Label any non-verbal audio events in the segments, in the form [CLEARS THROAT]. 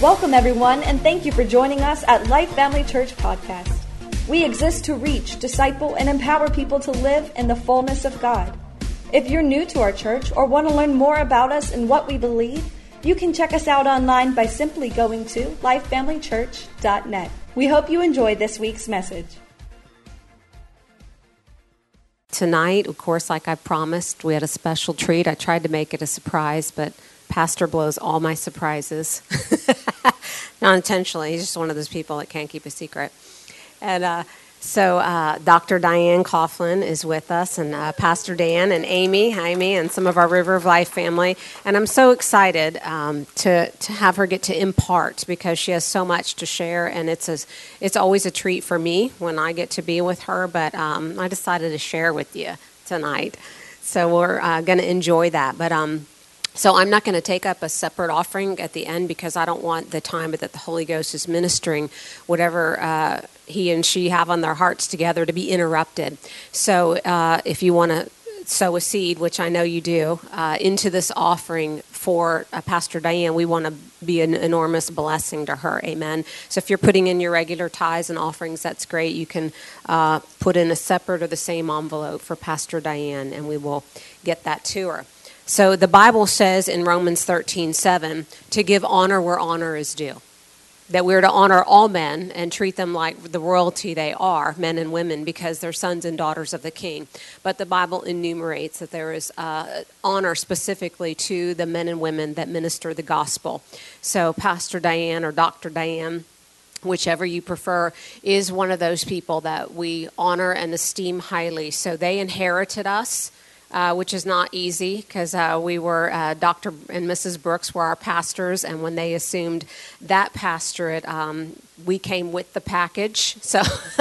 Welcome, everyone, and thank you for joining us at Life Family Church Podcast. We exist to reach, disciple, and empower people to live in the fullness of God. If you're new to our church or want to learn more about us and what we believe, you can check us out online by simply going to lifefamilychurch.net. We hope you enjoy this week's message. Tonight, of course, like I promised, we had a special treat. I tried to make it a surprise, but Pastor blows all my surprises. [LAUGHS] Not intentionally. He's just one of those people that can't keep a secret. And uh, so uh, Dr. Diane Coughlin is with us, and uh, Pastor Dan and Amy, Amy, and some of our River of Life family. And I'm so excited um, to to have her get to impart because she has so much to share, and it's a, it's always a treat for me when I get to be with her. But um, I decided to share with you tonight, so we're uh, going to enjoy that. But um, so I'm not going to take up a separate offering at the end because I don't want the time that the Holy Ghost is ministering whatever uh, he and she have on their hearts together to be interrupted. So uh, if you want to sow a seed, which I know you do, uh, into this offering for uh, Pastor Diane, we want to be an enormous blessing to her. Amen. So if you're putting in your regular tithes and offerings, that's great. You can uh, put in a separate or the same envelope for Pastor Diane, and we will get that to her. So the Bible says in Romans 13, 7, to give honor where honor is due. That we're to honor all men and treat them like the royalty they are, men and women, because they're sons and daughters of the king. But the Bible enumerates that there is uh, honor specifically to the men and women that minister the gospel. So, Pastor Diane or Dr. Diane, whichever you prefer, is one of those people that we honor and esteem highly. So, they inherited us uh, which is not easy because uh, we were uh, Dr. and Mrs. Brooks were our pastors, and when they assumed that pastorate, um, we came with the package. So [LAUGHS]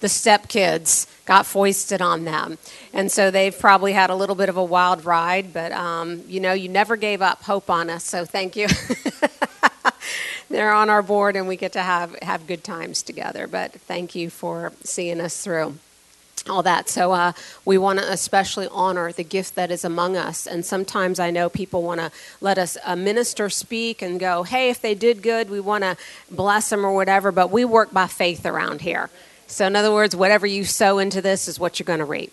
the stepkids got foisted on them, and so they've probably had a little bit of a wild ride. But um, you know, you never gave up hope on us, so thank you. [LAUGHS] They're on our board, and we get to have have good times together. But thank you for seeing us through all that. So uh, we want to especially honor the gift that is among us. And sometimes I know people want to let us a minister speak and go, hey, if they did good, we want to bless them or whatever. But we work by faith around here. So in other words, whatever you sow into this is what you're going to reap.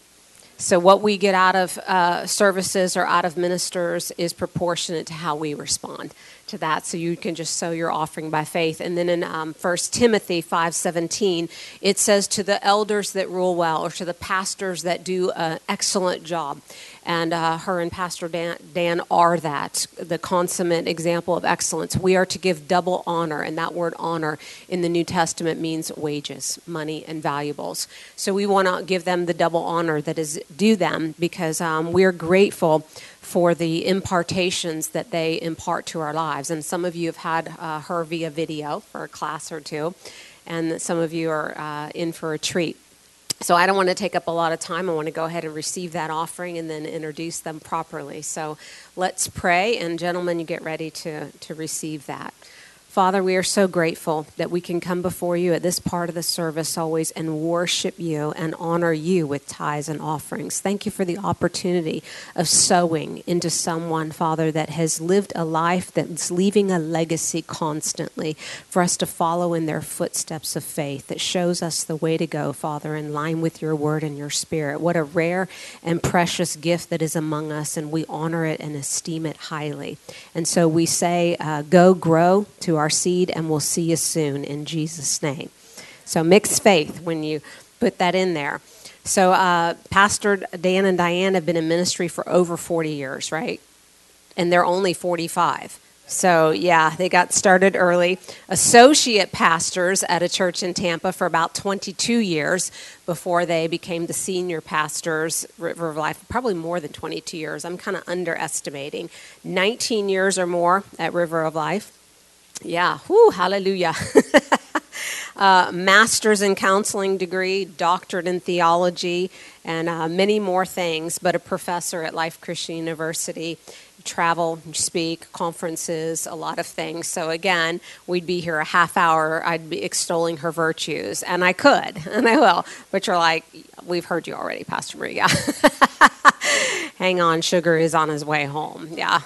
So what we get out of uh, services or out of ministers is proportionate to how we respond to that so you can just sow your offering by faith. And then in um, 1 timothy 5.17 it says to the elders that rule well or to the pastors that do an excellent job. And uh, her and pastor dan, dan are that the consummate example of excellence. We are to give double honor and that word honor in the new testament means wages money and valuables. So we want to give them the double honor that is due them because um, we're grateful for the impartations that they impart to our lives. And some of you have had uh, her via video for a class or two, and some of you are uh, in for a treat. So I don't want to take up a lot of time. I want to go ahead and receive that offering and then introduce them properly. So let's pray, and gentlemen, you get ready to, to receive that. Father, we are so grateful that we can come before you at this part of the service always and worship you and honor you with tithes and offerings. Thank you for the opportunity of sowing into someone, Father, that has lived a life that's leaving a legacy constantly for us to follow in their footsteps of faith that shows us the way to go, Father, in line with your word and your spirit. What a rare and precious gift that is among us, and we honor it and esteem it highly. And so we say, uh, Go grow to our our seed, and we'll see you soon in Jesus' name. So, mixed faith when you put that in there. So, uh, Pastor Dan and Diane have been in ministry for over 40 years, right? And they're only 45. So, yeah, they got started early. Associate pastors at a church in Tampa for about 22 years before they became the senior pastors, River of Life, probably more than 22 years. I'm kind of underestimating. 19 years or more at River of Life. Yeah, whoo, hallelujah. [LAUGHS] uh, master's in counseling degree, doctorate in theology, and uh, many more things, but a professor at Life Christian University. Travel, speak, conferences, a lot of things. So, again, we'd be here a half hour. I'd be extolling her virtues, and I could, [LAUGHS] and I will. But you're like, we've heard you already, Pastor Maria. [LAUGHS] Hang on, sugar is on his way home. Yeah.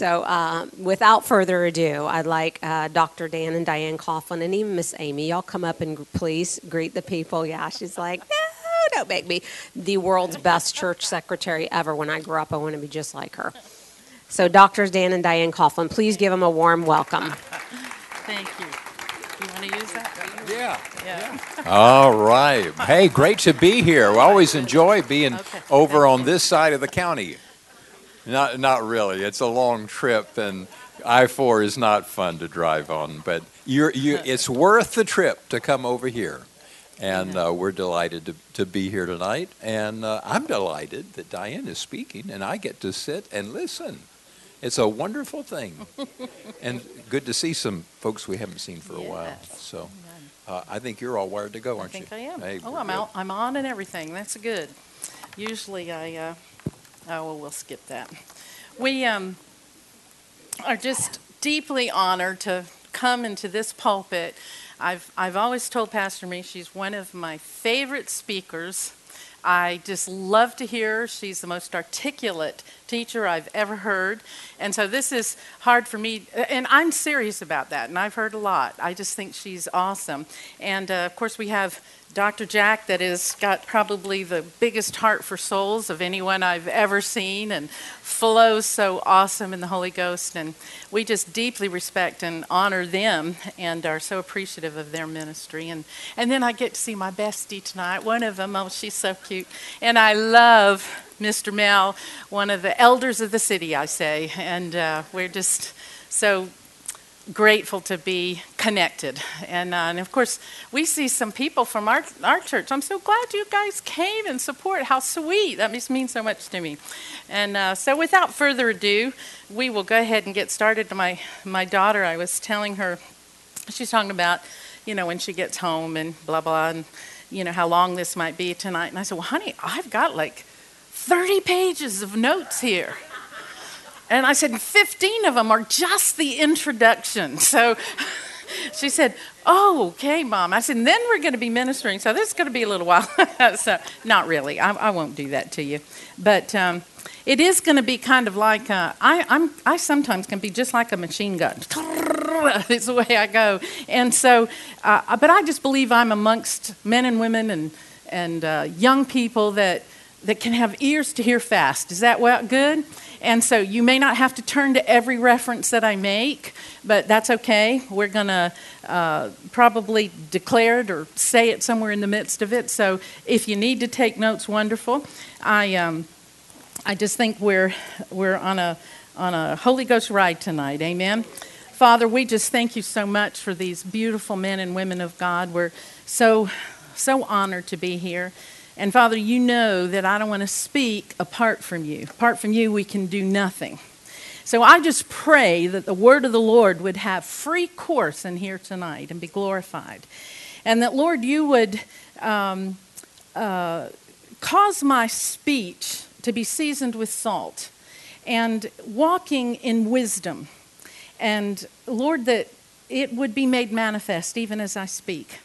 So, uh, without further ado, I'd like uh, Dr. Dan and Diane Coughlin and even Miss Amy, y'all come up and please greet the people. Yeah, she's like, no, don't make me the world's best church secretary ever. When I grow up, I want to be just like her. So, Doctors Dan and Diane Coughlin, please give them a warm welcome. Thank you. You want to use that? Yeah. Yeah. All right. Hey, great to be here. We always enjoy being Okay. over on this side of the county. Not, not really. It's a long trip, and I four is not fun to drive on. But you're, you, [LAUGHS] it's worth the trip to come over here, and uh, we're delighted to, to be here tonight. And uh, I'm delighted that Diane is speaking, and I get to sit and listen. It's a wonderful thing, [LAUGHS] and good to see some folks we haven't seen for a while. So. Uh, I think you're all wired to go, aren't think you? I am. Hey, oh, I'm good. out. I'm on and everything. That's good. Usually I, uh, oh, well, we'll skip that. We um, are just deeply honored to come into this pulpit. I've, I've always told Pastor Me she's one of my favorite speakers. I just love to hear her. She's the most articulate teacher I've ever heard. And so this is hard for me. And I'm serious about that. And I've heard a lot. I just think she's awesome. And uh, of course, we have Dr. Jack that has got probably the biggest heart for souls of anyone I've ever seen and flows so awesome in the Holy Ghost. And we just deeply respect and honor them and are so appreciative of their ministry. And, and then I get to see my bestie tonight. One of them, oh, she's so cute. And I love Mr. Mel, one of the elders of the city, I say. And uh, we're just so grateful to be connected. And, uh, and of course, we see some people from our, our church. I'm so glad you guys came and support. How sweet. That just means so much to me. And uh, so, without further ado, we will go ahead and get started. My, my daughter, I was telling her, she's talking about, you know, when she gets home and blah, blah, and, you know, how long this might be tonight. And I said, well, honey, I've got like 30 pages of notes here. And I said, 15 of them are just the introduction. [LAUGHS] So she said, Oh, okay, mom. I said, and then we're going to be ministering. So this is going to be a little while. [LAUGHS] so, not really. I, I won't do that to you. But um, it is going to be kind of like, uh, I, I'm, I sometimes can be just like a machine gun. [LAUGHS] it's the way I go. And so, uh, but I just believe I'm amongst men and women and, and uh, young people that, that can have ears to hear fast. Is that well, good? And so you may not have to turn to every reference that I make, but that's okay. We're going to uh, probably declare it or say it somewhere in the midst of it. So if you need to take notes, wonderful. I, um, I just think we're, we're on, a, on a Holy Ghost ride tonight. Amen. Father, we just thank you so much for these beautiful men and women of God. We're so, so honored to be here. And Father, you know that I don't want to speak apart from you. Apart from you, we can do nothing. So I just pray that the word of the Lord would have free course in here tonight and be glorified. And that, Lord, you would um, uh, cause my speech to be seasoned with salt and walking in wisdom. And, Lord, that it would be made manifest even as I speak.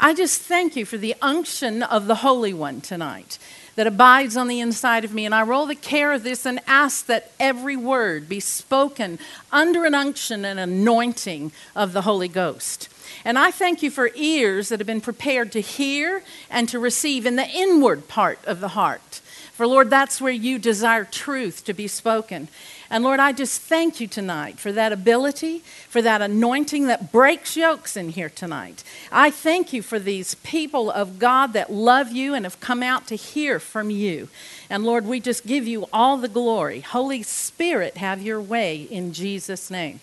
I just thank you for the unction of the Holy One tonight that abides on the inside of me. And I roll the care of this and ask that every word be spoken under an unction and anointing of the Holy Ghost. And I thank you for ears that have been prepared to hear and to receive in the inward part of the heart. For Lord, that's where you desire truth to be spoken. And Lord, I just thank you tonight for that ability, for that anointing that breaks yokes in here tonight. I thank you for these people of God that love you and have come out to hear from you. And Lord, we just give you all the glory. Holy Spirit, have your way in Jesus' name.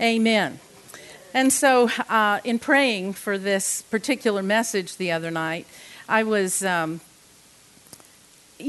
Amen. And so, uh, in praying for this particular message the other night, I was. Um,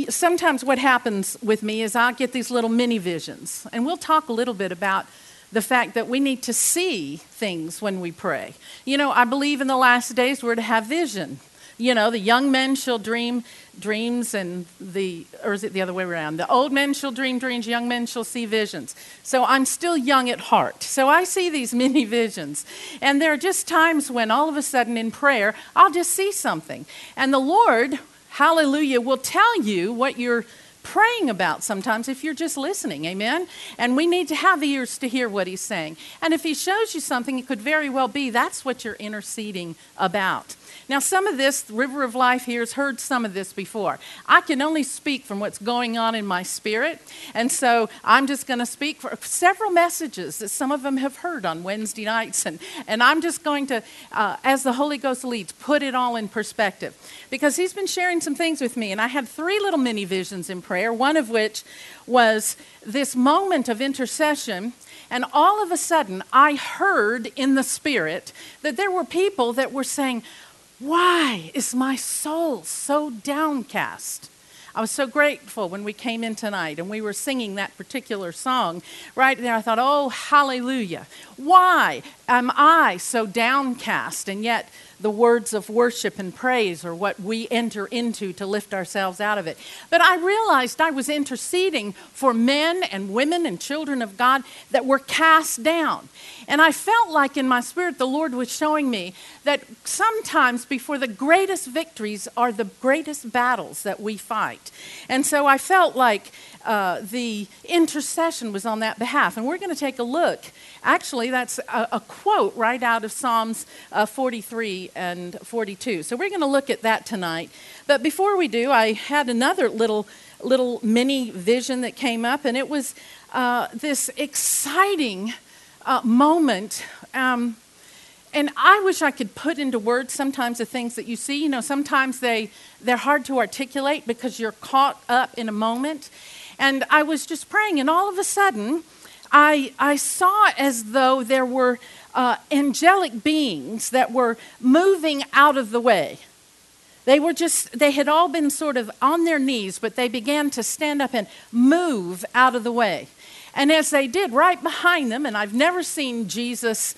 sometimes what happens with me is I get these little mini visions, and we'll talk a little bit about the fact that we need to see things when we pray. You know, I believe in the last days we're to have vision. You know, the young men shall dream dreams, and the, or is it the other way around? The old men shall dream dreams, young men shall see visions. So I'm still young at heart. So I see these [LAUGHS] mini visions. And there are just times when all of a sudden in prayer, I'll just see something. And the Lord hallelujah, will tell you what you're praying about sometimes if you're just listening. Amen? And we need to have ears to hear what He's saying. And if He shows you something, it could very well be that's what you're interceding about. Now, some of this, River of Life here, has heard some of this before. I can only speak from what's going on in my spirit. And so I'm just going to speak for several messages that some of them have heard on Wednesday nights. And, and I'm just going to, uh, as the Holy Ghost leads, put it all in perspective. Because He's been sharing some things with me. And I had three little mini visions in prayer, one of which was this moment of intercession and all of a sudden, I heard in the spirit that there were people that were saying, why is my soul so downcast? I was so grateful when we came in tonight and we were singing that particular song. Right there, I thought, oh, hallelujah. Why am I so downcast? And yet, the words of worship and praise are what we enter into to lift ourselves out of it. But I realized I was interceding for men and women and children of God that were cast down. And I felt like in my spirit the Lord was showing me that sometimes before the greatest victories are the greatest battles that we fight. And so I felt like uh, the intercession was on that behalf. And we're going to take a look. Actually, that's a, a quote right out of Psalms uh, 43 and 42. So we're going to look at that tonight. But before we do, I had another little little mini vision that came up, and it was uh, this exciting uh, moment. Um, and I wish I could put into words sometimes the things that you see. You know, sometimes they, they're hard to articulate because you're caught up in a moment. And I was just praying, and all of a sudden, I, I saw as though there were uh, angelic beings that were moving out of the way. They were just, they had all been sort of on their knees, but they began to stand up and move out of the way. And as they did, right behind them, and I've never seen Jesus,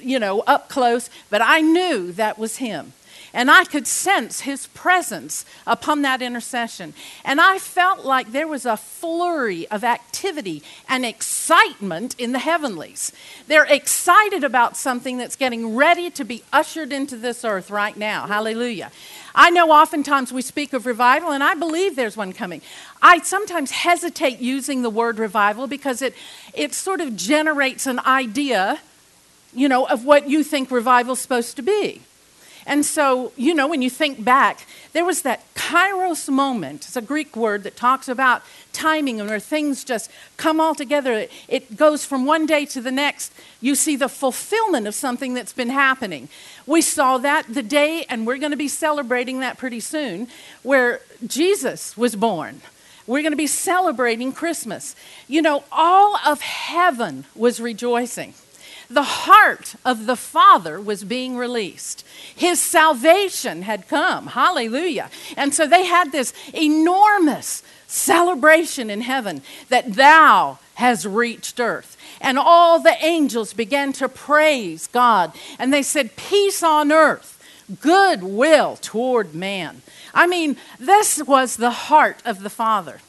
you know, up close, but I knew that was him. And I could sense his presence upon that intercession. And I felt like there was a flurry of activity and excitement in the heavenlies. They're excited about something that's getting ready to be ushered into this earth right now. Hallelujah. I know oftentimes we speak of revival, and I believe there's one coming. I sometimes hesitate using the word revival because it, it sort of generates an idea, you know, of what you think revival's supposed to be. And so, you know, when you think back, there was that kairos moment. It's a Greek word that talks about timing and where things just come all together. It goes from one day to the next. You see the fulfillment of something that's been happening. We saw that the day, and we're going to be celebrating that pretty soon, where Jesus was born. We're going to be celebrating Christmas. You know, all of heaven was rejoicing. The heart of the Father was being released. His salvation had come. Hallelujah. And so they had this enormous celebration in heaven that thou has reached earth. And all the angels began to praise God. And they said, Peace on earth, goodwill toward man. I mean, this was the heart of the Father.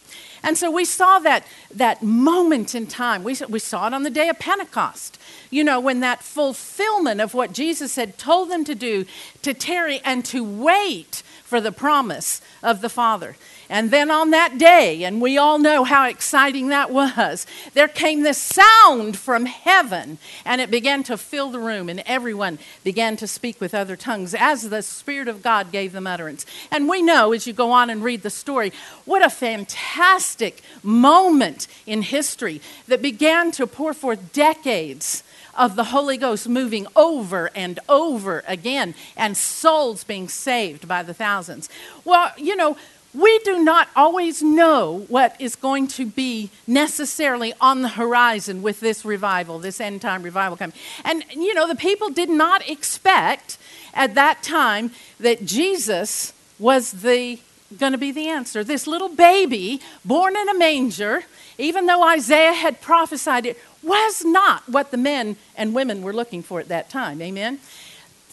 And so we saw that, that moment in time. We, we saw it on the day of Pentecost, you know, when that fulfillment of what Jesus had told them to do, to tarry and to wait for the promise of the Father. And then on that day, and we all know how exciting that was, there came this sound from heaven, and it began to fill the room, and everyone began to speak with other tongues as the Spirit of God gave them utterance. And we know, as you go on and read the story, what a fantastic moment in history that began to pour forth decades of the Holy Ghost moving over and over again and souls being saved by the thousands. Well, you know, we do not always know what is going to be necessarily on the horizon with this revival, this end time revival coming. And, you know, the people did not expect at that time that Jesus was the going to be the answer. This little baby born in a manger, even though Isaiah had prophesied it, was not what the men and women were looking for at that time. Amen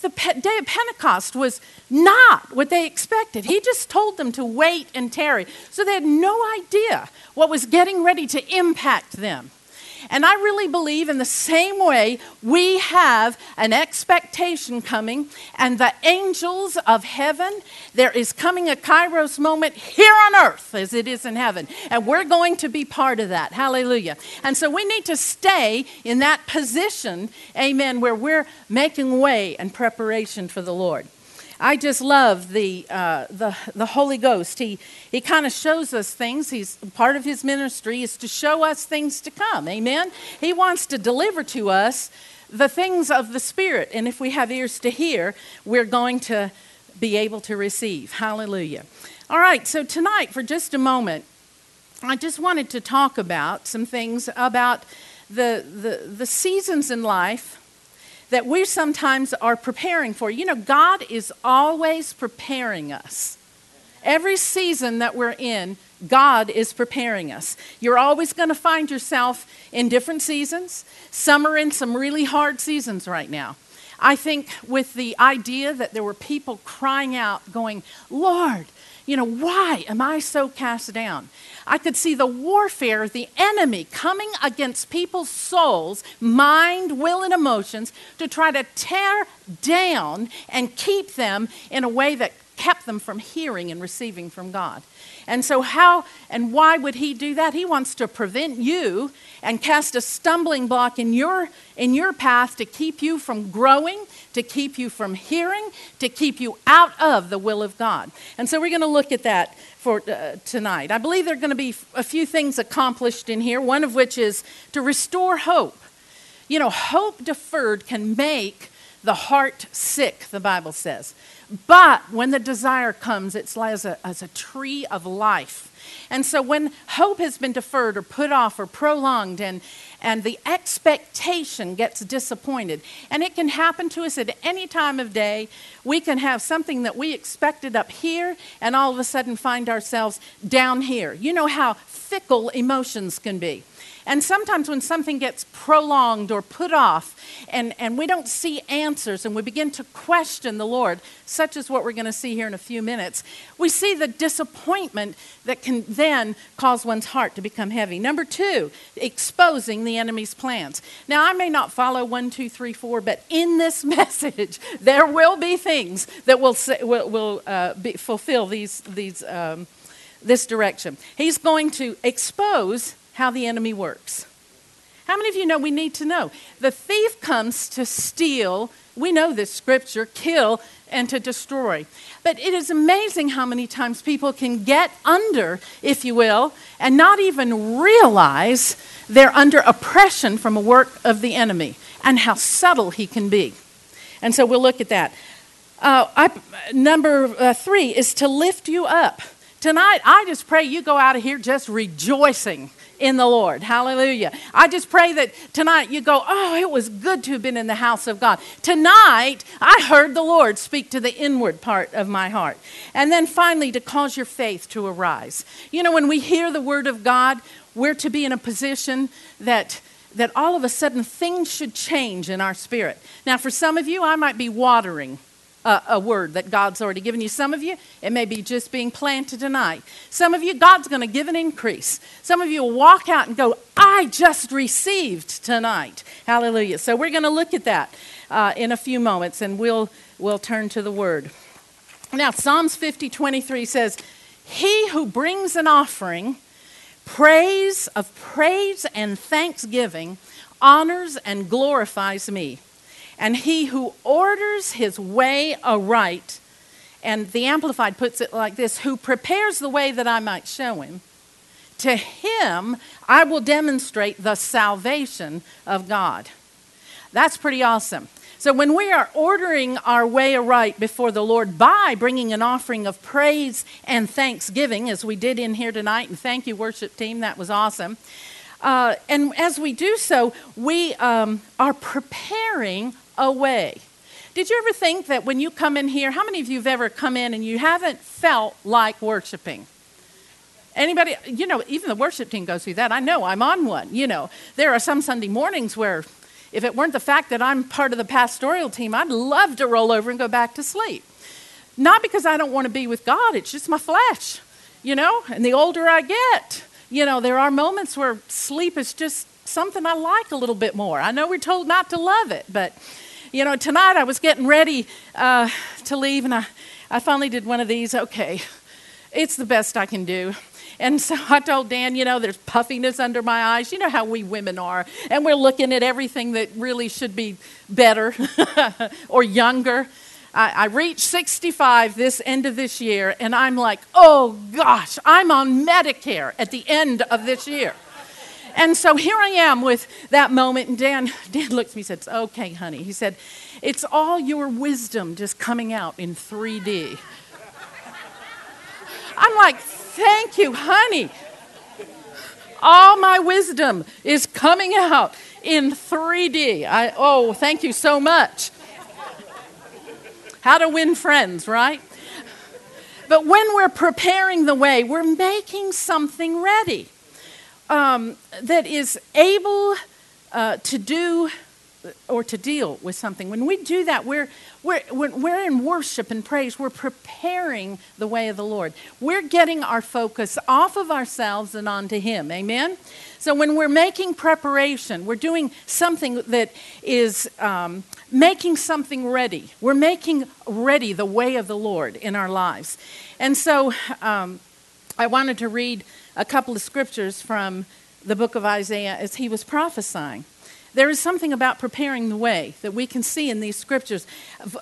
the day of Pentecost was not what they expected. He just told them to wait and tarry. So they had no idea what was getting ready to impact them. And I really believe in the same way we have an expectation coming, and the angels of heaven, there is coming a kairos moment here on earth as it is in heaven. And we're going to be part of that. Hallelujah. And so we need to stay in that position, amen, where we're making way and preparation for the Lord. I just love the, uh, the, the Holy Ghost. He, he kind of shows us things. He's part of his ministry is to show us things to come. Amen. He wants to deliver to us the things of the Spirit. And if we have ears to hear, we're going to be able to receive. Hallelujah. All right, so tonight, for just a moment, I just wanted to talk about some things about the, the, the seasons in life that we sometimes are preparing for. You know, God is always preparing us. Every season that we're in, God is preparing us. You're always going to find yourself in different seasons. Some are in some really hard seasons right now. I think with the idea that there were people crying out, going, Lord, you know, why am I so cast down? I could see the warfare, the enemy coming against people's souls, mind, will, and emotions to try to tear down and keep them in a way that kept them from hearing and receiving from God. And so, how and why would he do that? He wants to prevent you and cast a stumbling block in your, in your path to keep you from growing, to keep you from hearing, to keep you out of the will of God. And so, we're going to look at that for uh, tonight. I believe there are going to be a few things accomplished in here, one of which is to restore hope. You know, hope deferred can make the heart sick, the Bible says. But when the desire comes, it's as a, as a tree of life. And so when hope has been deferred or put off or prolonged and, and the expectation gets disappointed, and it can happen to us at any time of day, we can have something that we expected up here and all of a sudden find ourselves down here. You know how fickle emotions can be. And sometimes when something gets prolonged or put off and, and we don't see answers and we begin to question the Lord, such as what we're going to see here in a few minutes, we see the disappointment that can then cause one's heart to become heavy. Number two, exposing the enemy's plans. Now, I may not follow one, two, three, four, but in this [LAUGHS] message, there will be things that will, will, will uh, be, fulfill these, these, um, this direction. He's going to expose how the enemy works. How many of you know we need to know? The thief comes to steal, we know this scripture, kill, and to destroy. But it is amazing how many times people can get under, if you will, and not even realize they're under oppression from a work of the enemy and how subtle he can be. And so we'll look at that. Uh, I, number uh, three is to lift you up. Tonight, I just pray you go out of here just rejoicing in the Lord. Hallelujah. I just pray that tonight you go, oh, it was good to have been in the house of God. Tonight, I heard the Lord speak to the inward part of my heart. And then finally, to cause your faith to arise. You know, when we hear the word of God, we're to be in a position that that all of a sudden things should change in our spirit. Now, for some of you, I might be watering a, word that God's already given you. Some of you, it may be just being planted tonight. Some of you, God's going to give an increase. Some of you will walk out and go, I just received tonight. Hallelujah. So we're going to look at that uh, in a few moments and we'll, we'll turn to the word. Now, Psalms 50 23 says, He who brings an offering, praise of praise and thanksgiving, honors and glorifies me and he who orders his way aright, and the Amplified puts it like this who prepares the way that I might show him, to him I will demonstrate the salvation of God. That's pretty awesome. So, when we are ordering our way aright before the Lord by bringing an offering of praise and thanksgiving, as we did in here tonight, and thank you, worship team, that was awesome. Uh, and as we do so, we um, are preparing away. Did you ever think that when you come in here, how many of you have ever come in and you haven't felt like worshiping? Anybody, you know, even the worship team goes through that. I know I'm on one. You know, there are some Sunday mornings where if it weren't the fact that I'm part of the pastoral team, I'd love to roll over and go back to sleep. Not because I don't want to be with God, it's just my flesh, you know, and the older I get, you know, there are moments where sleep is just something I like a little bit more. I know we're told not to love it, but you know, tonight I was getting ready uh, to leave, and I, I finally did one of these. Okay, it's the best I can do. And so I told Dan, you know, there's puffiness under my eyes. You know how we women are. And we're looking at everything that really should be better [LAUGHS] or younger. I, I reached 65 this end of this year, and I'm like, oh gosh, I'm on Medicare at the end of this year. And so here I am with that moment, and Dan, [LAUGHS] Dan looks at me and says, Okay, honey. He said, It's all your wisdom just coming out in 3D. I'm like, Thank you, honey. All my wisdom is coming out in 3D. I, oh, thank you so much. How to win friends, right? But when we're preparing the way, we're making something ready um, that is able uh, to do or to deal with something. When we do that, we're, we're, we're in worship and praise, we're preparing the way of the Lord. We're getting our focus off of ourselves and onto Him. Amen? So when we're making preparation, we're doing something that is um, making something ready. We're making ready the way of the Lord in our lives. And so um, I wanted to read a couple of scriptures from the book of Isaiah as he was prophesying. There is something about preparing the way that we can see in these scriptures.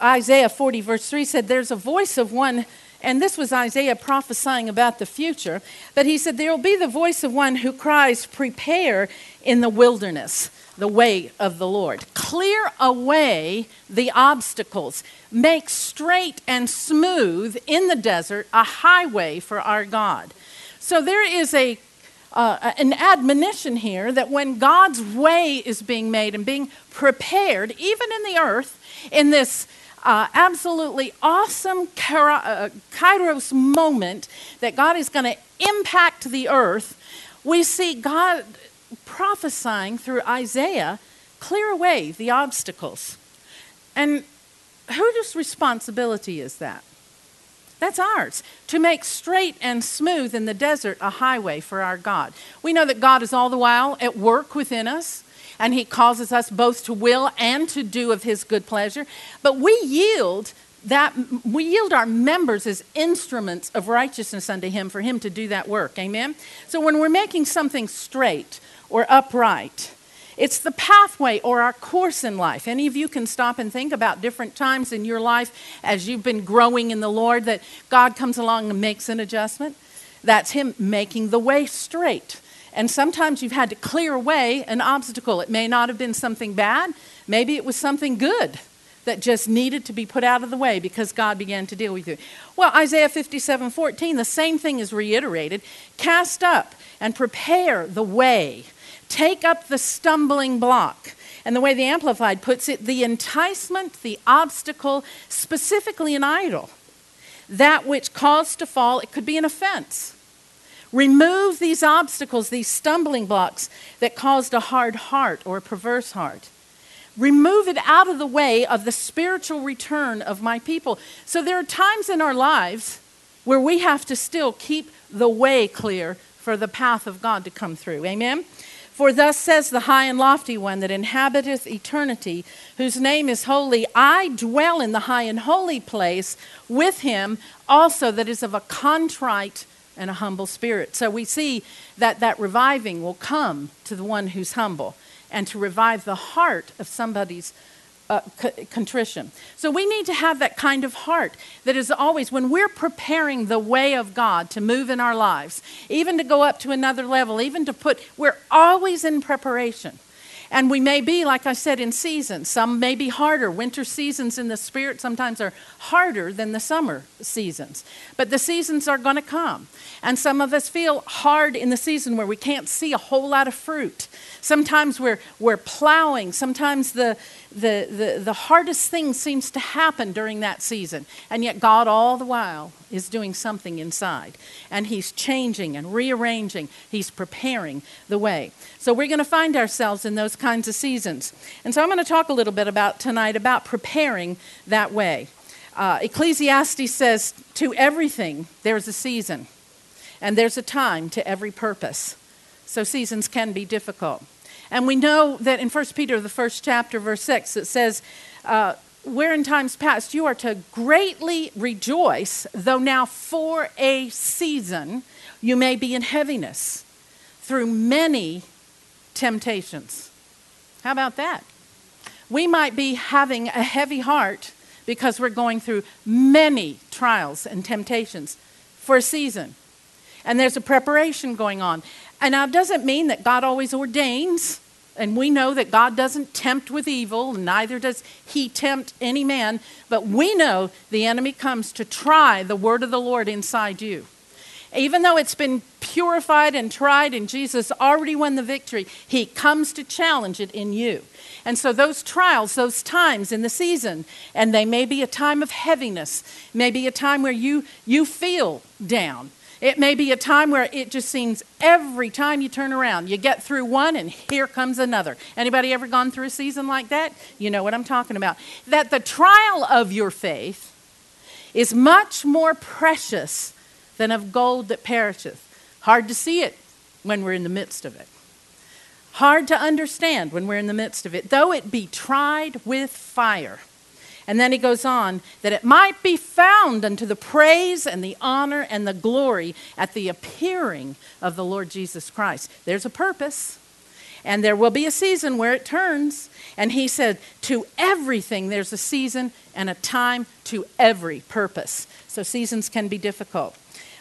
Isaiah 40, verse 3 said, There's a voice of one, and this was Isaiah prophesying about the future, but he said, There will be the voice of one who cries, Prepare in the wilderness the way of the Lord. Clear away the obstacles. Make straight and smooth in the desert a highway for our God. So there is a uh, an admonition here that when God's way is being made and being prepared, even in the earth, in this uh, absolutely awesome uh, kairos moment that God is going to impact the earth, we see God prophesying through Isaiah clear away the obstacles. And whose responsibility is that? That's ours, to make straight and smooth in the desert a highway for our God. We know that God is all the while at work within us, and He causes us both to will and to do of His good pleasure. But we yield that we yield our members as instruments of righteousness unto him for him to do that work amen so when we're making something straight or upright it's the pathway or our course in life. Any of you can stop and think about different times in your life as you've been growing in the Lord that God comes along and makes an adjustment. That's Him making the way straight. And sometimes you've had to clear away an obstacle. It may not have been something bad, maybe it was something good that just needed to be put out of the way because God began to deal with you. Well, Isaiah 57 14, the same thing is reiterated cast up and prepare the way Take up the stumbling block. And the way the Amplified puts it, the enticement, the obstacle, specifically an idol, that which caused to fall, it could be an offense. Remove these obstacles, these stumbling blocks that caused a hard heart or a perverse heart. Remove it out of the way of the spiritual return of my people. So there are times in our lives where we have to still keep the way clear for the path of God to come through. Amen? For thus says the high and lofty one that inhabiteth eternity, whose name is holy, I dwell in the high and holy place with him also that is of a contrite and a humble spirit. So we see that that reviving will come to the one who's humble and to revive the heart of somebody's uh, contrition. So we need to have that kind of heart that is always, when we're preparing the way of God to move in our lives, even to go up to another level, even to put, we're always in preparation. And we may be, like I said, in seasons. Some may be harder. Winter seasons in the spirit sometimes are harder than the summer seasons. But the seasons are going to come. And some of us feel hard in the season where we can't see a whole lot of fruit. Sometimes we're, we're plowing. Sometimes the, the, the, the hardest thing seems to happen during that season. And yet, God, all the while, is doing something inside. And He's changing and rearranging, He's preparing the way. So, we're going to find ourselves in those kinds of seasons. And so, I'm going to talk a little bit about tonight about preparing that way. Uh, Ecclesiastes says, To everything, there's a season, and there's a time to every purpose. So, seasons can be difficult. And we know that in 1 Peter, the first chapter, verse 6, it says, uh, Where in times past you are to greatly rejoice, though now for a season you may be in heaviness through many temptations. How about that? We might be having a heavy heart because we're going through many trials and temptations for a season. And there's a preparation going on. And it doesn't mean that God always ordains, and we know that God doesn't tempt with evil, neither does he tempt any man, but we know the enemy comes to try the word of the Lord inside you. Even though it's been purified and tried and Jesus already won the victory, he comes to challenge it in you. And so those trials, those times in the season, and they may be a time of heaviness, maybe a time where you you feel down. It may be a time where it just seems every time you turn around, you get through one and here comes another. Anybody ever gone through a season like that? You know what I'm talking about. That the trial of your faith is much more precious than of gold that perisheth. Hard to see it when we're in the midst of it. Hard to understand when we're in the midst of it, though it be tried with fire. And then he goes on, that it might be found unto the praise and the honor and the glory at the appearing of the Lord Jesus Christ. There's a purpose. And there will be a season where it turns. And he said, To everything there's a season and a time to every purpose. So seasons can be difficult.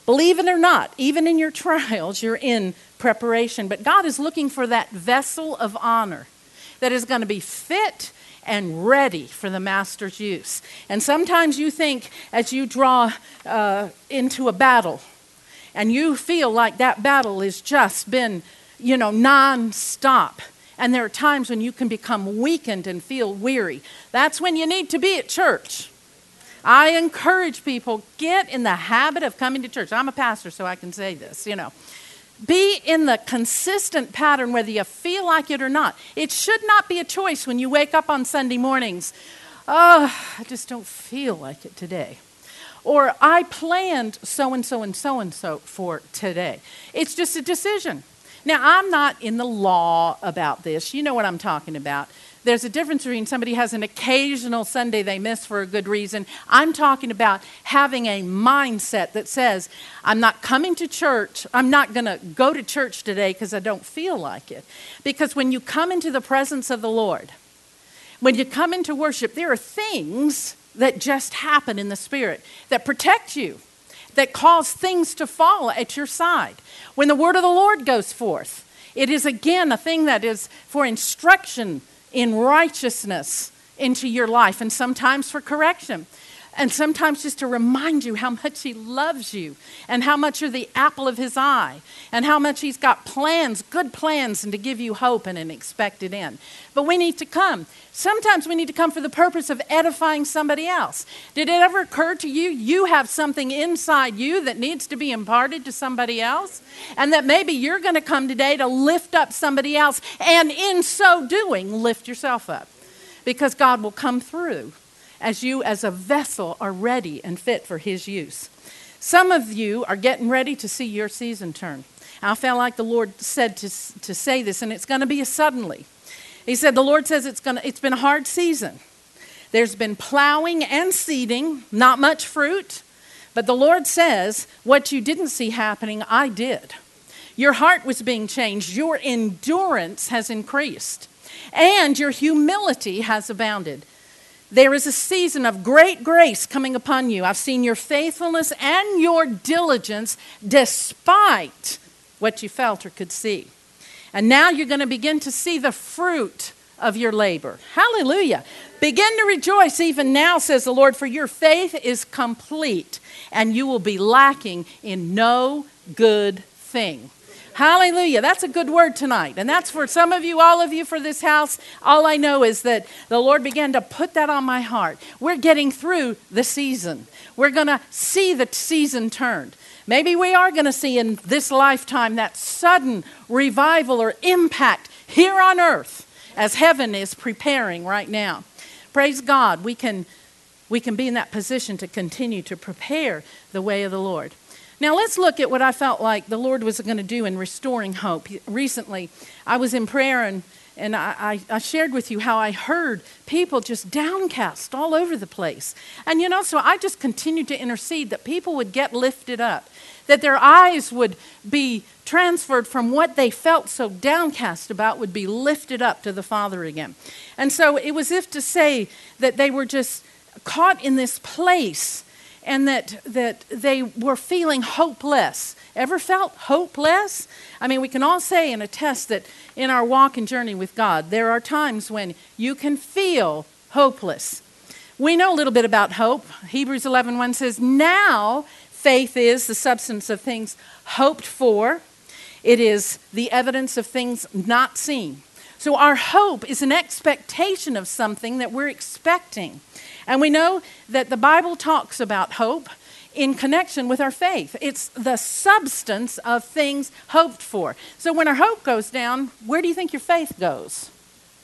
Believe it or not, even in your [LAUGHS] trials, you're in preparation. But God is looking for that vessel of honor that is going to be fit and ready for the master's use. And sometimes you think as you draw uh, into a battle and you feel like that battle has just been, you know, non-stop. And there are times when you can become weakened and feel weary. That's when you need to be at church. I encourage people get in the habit of coming to church. I'm a pastor, so I can say this, you know. Be in the consistent pattern whether you feel like it or not. It should not be a choice when you wake up on Sunday mornings. Oh, I just don't feel like it today. Or I planned so and so and so and so for today. It's just a decision. Now, I'm not in the law about this. You know what I'm talking about. There's a difference between somebody has an occasional Sunday they miss for a good reason. I'm talking about having a mindset that says, I'm not coming to church. I'm not going to go to church today because I don't feel like it. Because when you come into the presence of the Lord, when you come into worship, there are things that just happen in the Spirit that protect you, that cause things to fall at your side. When the word of the Lord goes forth, it is again a thing that is for instruction in righteousness into your life, and sometimes for correction. And sometimes just to remind you how much He loves you and how much you're the apple of His eye and how much He's got plans, good plans, and to give you hope and an expected end. But we need to come. Sometimes we need to come for the purpose of edifying somebody else. Did it ever occur to you you have something inside you that needs to be imparted to somebody else? And that maybe you're going to come today to lift up somebody else and in so doing, lift yourself up because God will come through as you, as a vessel, are ready and fit for His use. Some of you are getting ready to see your season turn. I felt like the Lord said to, to say this, and it's going to be a suddenly. He said, The Lord says it's, gonna, it's been a hard season. There's been plowing and seeding, not much fruit. But the Lord says, What you didn't see happening, I did. Your heart was being changed, your endurance has increased, and your humility has abounded. There is a season of great grace coming upon you. I've seen your faithfulness and your diligence despite what you felt or could see. And now you're going to begin to see the fruit of your labor. Hallelujah. Begin to rejoice even now, says the Lord, for your faith is complete and you will be lacking in no good thing. Hallelujah. That's a good word tonight. And that's for some of you, all of you for this house. All I know is that the Lord began to put that on my heart. We're getting through the season, we're going to see the season turned. Maybe we are going to see in this lifetime that sudden revival or impact here on earth as heaven is preparing right now. Praise God, we can, we can be in that position to continue to prepare the way of the Lord. Now, let's look at what I felt like the Lord was going to do in restoring hope. Recently, I was in prayer and, and I, I, shared with you how I heard people just downcast all over the place. And you know, so I just continued to intercede that people would get lifted up, that their eyes would be transferred from what they felt so downcast about, would be lifted up to the Father again. And so it was if to say that they were just caught in this place and that, that they were feeling hopeless. Ever felt hopeless? I mean, we can all say and attest that in our walk and journey with God, there are times when you can feel hopeless. We know a little bit about hope. Hebrews 11:1 1 says, "Now faith is the substance of things hoped for. It is the evidence of things not seen." So our hope is an expectation of something that we're expecting. And we know that the Bible talks about hope in connection with our faith. It's the substance of things hoped for. So when our hope goes down, where do you think your faith goes?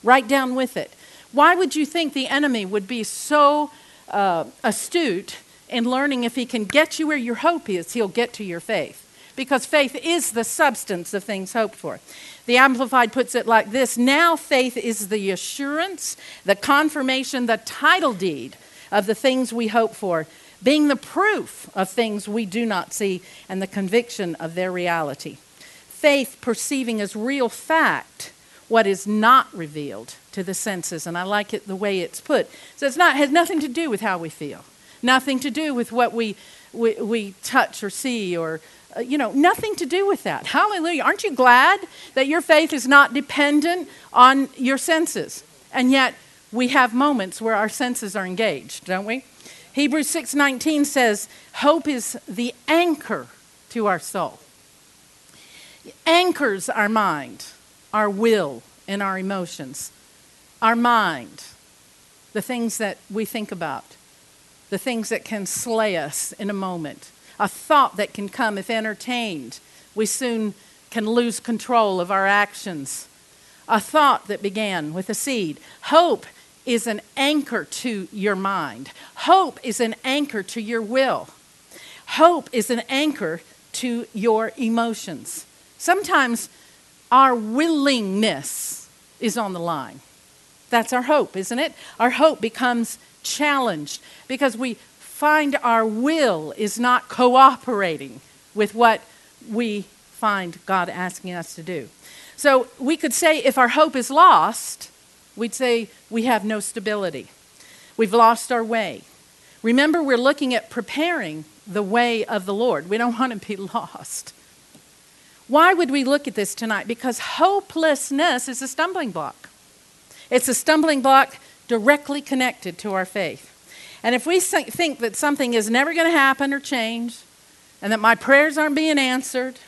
Right down with it. Why would you think the enemy would be so uh, astute in learning if he can get you where your hope is, he'll get to your faith? Because faith is the substance of things hoped for. The Amplified puts it like this Now faith is the assurance, the confirmation, the title deed of the things we hope for, being the proof of things we do not see and the conviction of their reality. Faith perceiving as real fact what is not revealed to the senses. And I like it the way it's put. So it's not has nothing to do with how we feel, nothing to do with what we, we, we touch or see or uh, you know, nothing to do with that. Hallelujah. Aren't you glad that your faith is not dependent on your senses? And yet, we have moments where our senses are engaged, don't we? Hebrews 6:19 says, "Hope is the anchor to our soul." It anchors our mind, our will, and our emotions. Our mind, the things that we think about, the things that can slay us in a moment a thought that can come if entertained. We soon can lose control of our actions. A thought that began with a seed. Hope is an anchor to your mind. Hope is an anchor to your will. Hope is an anchor to your emotions. Sometimes our willingness is on the line. That's our hope, isn't it? Our hope becomes challenged because we find our will is not cooperating with what we find God asking us to do. So we could say if our hope is lost, we'd say we have no stability. We've lost our way. Remember, we're looking at preparing the way of the Lord. We don't want to be [LAUGHS] lost. Why would we look at this tonight? Because hopelessness is a stumbling block. It's a stumbling block directly connected to our faith. And if we think that something is never going to happen or change, and that my prayers aren't being answered,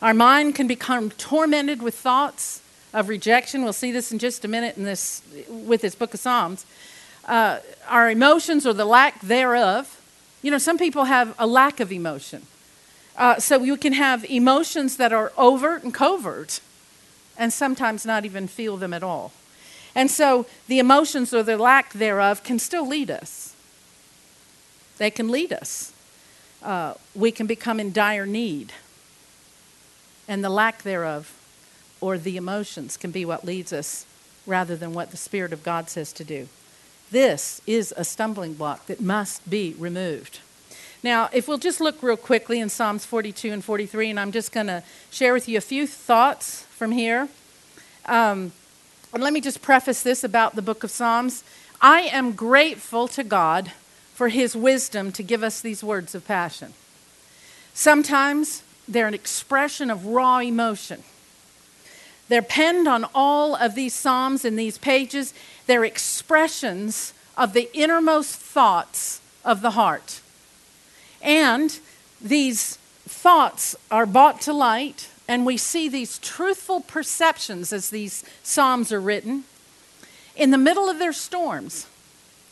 our mind can become tormented with thoughts of rejection. We'll see this in just a minute in this, with this book of Psalms. Uh, our emotions or the lack thereof. You know, some people have a lack of emotion. Uh, so you can have emotions that are overt and covert, and sometimes not even feel them at all. And so the emotions or the lack thereof can still lead us. They can lead us. Uh, we can become in dire need. And the lack thereof or the emotions can be what leads us rather than what the Spirit of God says to do. This is a stumbling block that must be removed. Now, if we'll just look real quickly in Psalms 42 and 43, and I'm just going to share with you a few thoughts from here. Um, and let me just preface this about the book of Psalms. I am grateful to God for his wisdom to give us these words of passion. Sometimes they're an expression of raw emotion. They're penned on all of these Psalms in these pages. They're expressions of the innermost thoughts of the heart. And these thoughts are brought to light and we see these truthful perceptions as these Psalms are written in the middle of their storms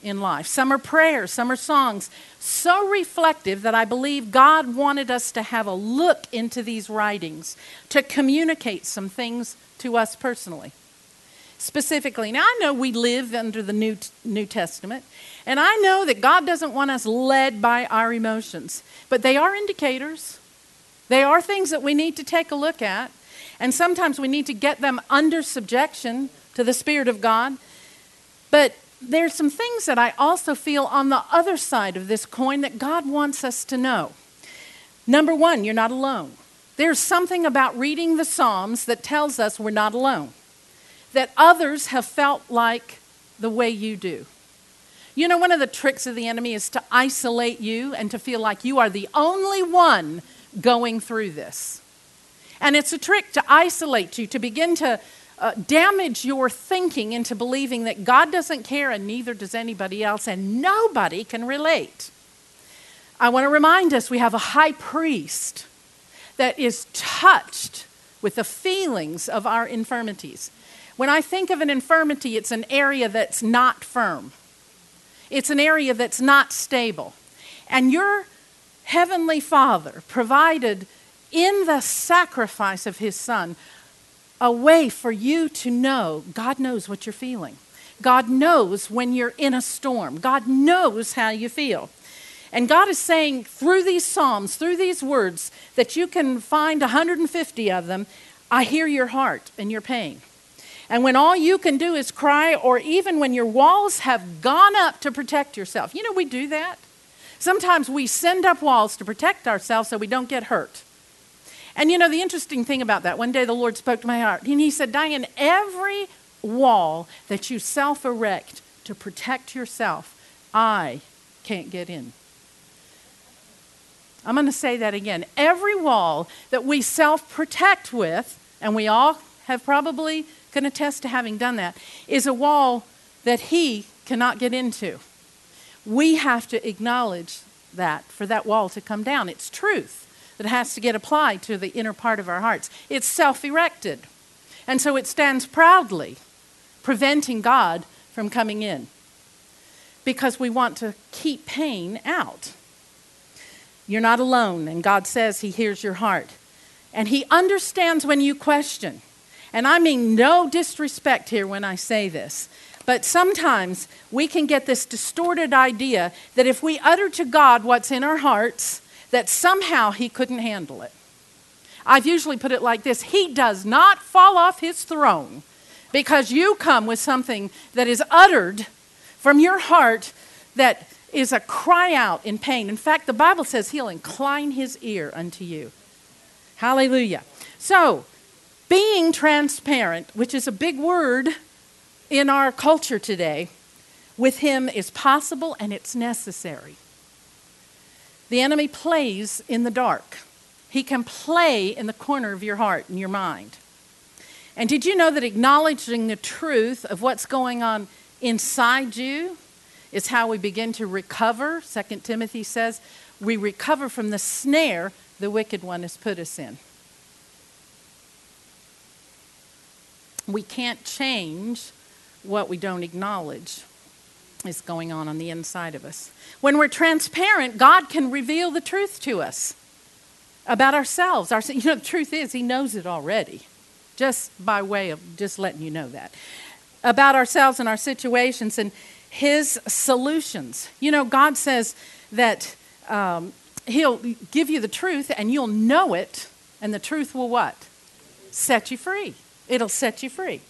in life. Some are prayers, some are songs, so reflective that I believe God wanted us to have a look into these writings to communicate some things to us personally. Specifically, now I know we live under the New, New Testament, and I know that God doesn't want us led by our emotions, but they are indicators. They are things that we need to take a look at. And sometimes we need to get them under subjection to the Spirit of God. But there's some things that I also feel on the other side of this coin that God wants us to know. Number one, you're not alone. There's something about reading the Psalms that tells us we're not alone, that others have felt like the way you do. You know, one of the tricks of the enemy is to isolate you and to feel like you are the only one going through this. And it's a trick to isolate you, to begin to uh, damage your thinking into believing that God doesn't care and neither does anybody else, and nobody can relate. I want to remind us we have a high priest that is touched with the feelings of our infirmities. When I think of an infirmity, it's an area that's not firm, it's an area that's not stable. And your heavenly Father provided in the sacrifice of his Son a way for you to know God knows what you're feeling. God knows when you're in a storm. God knows how you feel. And God is saying through these Psalms, through these words, that you can find 150 of them, I hear your heart and your pain. And when all you can do is cry, or even when your walls have gone up to protect yourself, you know, we do that. Sometimes we send up walls to protect ourselves so we don't get hurt. And you know, the interesting thing about that, one day the Lord spoke to my heart, and He said, Diane, every wall that you self erect to protect yourself, I can't get in. I'm going to say that again. Every wall that we self protect with, and we all have probably can attest to having done that, is a wall that He cannot get into. We have to acknowledge that for that wall to come down. It's truth that has to get applied to the inner part of our hearts. It's self erected. And so it stands proudly, preventing God from coming in because we want to keep pain out. You're not alone, and God says He hears your heart. And He understands when you question. And I mean no disrespect here when I say this, but sometimes we can get this distorted idea that if we utter to God what's in our hearts, that somehow he couldn't handle it. I've usually put it like this He does not fall off his throne because you come with something that is uttered from your heart that is a cry out in pain. In fact, the Bible says he'll incline his ear unto you. Hallelujah. So, being transparent, which is a big word in our culture today, with him is possible and it's necessary. The enemy plays in the dark. He can play in the corner of your heart and your mind. And did you know that acknowledging the truth of what's going on inside you is how we begin to recover? Second Timothy says, we recover from the snare the wicked one has put us in. We can't change what we don't acknowledge is going on on the inside of us. When we're transparent, God can reveal the truth to us about ourselves. Our, you know, the truth is, He knows it already, just by way of just letting you know that. About ourselves and our situations and His solutions. You know, God says that um, He'll give you the truth and you'll know it, and the truth will what? Set you free. It'll set you free.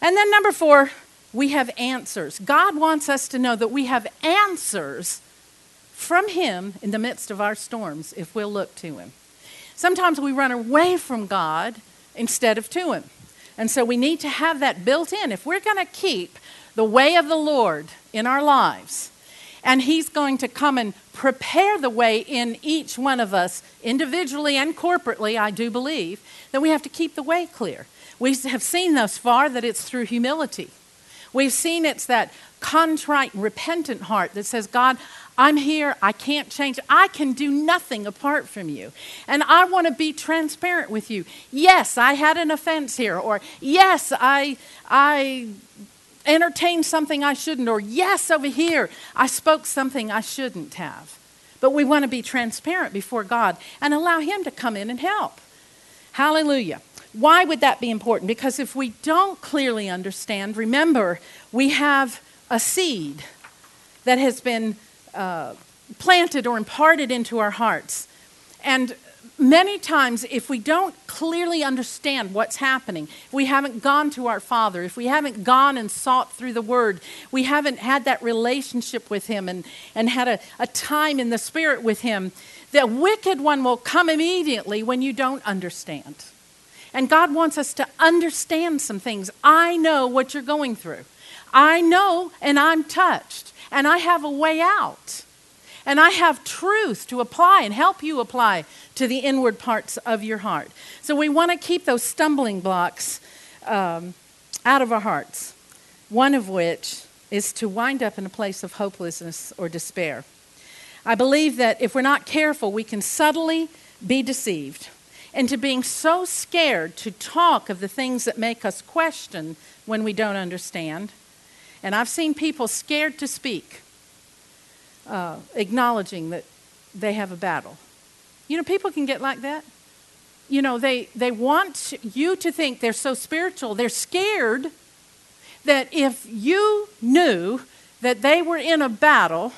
And then, number four, we have answers. God wants us to know that we have answers from Him in the midst of our storms if we'll look to Him. Sometimes we run away from God instead of to Him. And so we need to have that built in. If we're going to keep the way of the Lord in our lives, and He's going to come and prepare the way in each one of us, individually and corporately, I do believe, then we have to keep the way clear. We have seen thus far that it's through humility. We've seen it's that contrite, repentant heart that says, God, I'm here. I can't change. I can do nothing apart from you. And I want to be transparent with you. Yes, I had an offense here. Or yes, I, I entertained something I shouldn't. Or yes, over here, I spoke something I shouldn't have. But we want to be transparent before God and allow Him to come in and help. Hallelujah. Why would that be important? Because if we don't clearly understand, remember, we have a seed that has been uh, planted or imparted into our hearts. And many times, if we don't clearly understand what's happening, if we haven't gone to our Father, if we haven't gone and sought through the Word, we haven't had that relationship with Him and, and had a, a time in the Spirit with Him, the wicked one will come immediately when you don't understand. And God wants us to understand some things. I know what you're going through. I know, and I'm touched, and I have a way out. And I have truth to apply and help you apply to the inward parts of your heart. So we want to keep those stumbling blocks um, out of our hearts, one of which is to wind up in a place of hopelessness or despair. I believe that if we're not careful, we can subtly be deceived into being so scared to talk of the things that make us question when we don't understand. And I've seen people scared to speak uh, acknowledging that they have a battle. You know, people can get like that. You know, they, they want you to think they're so spiritual. They're scared that if you knew that they were in a battle,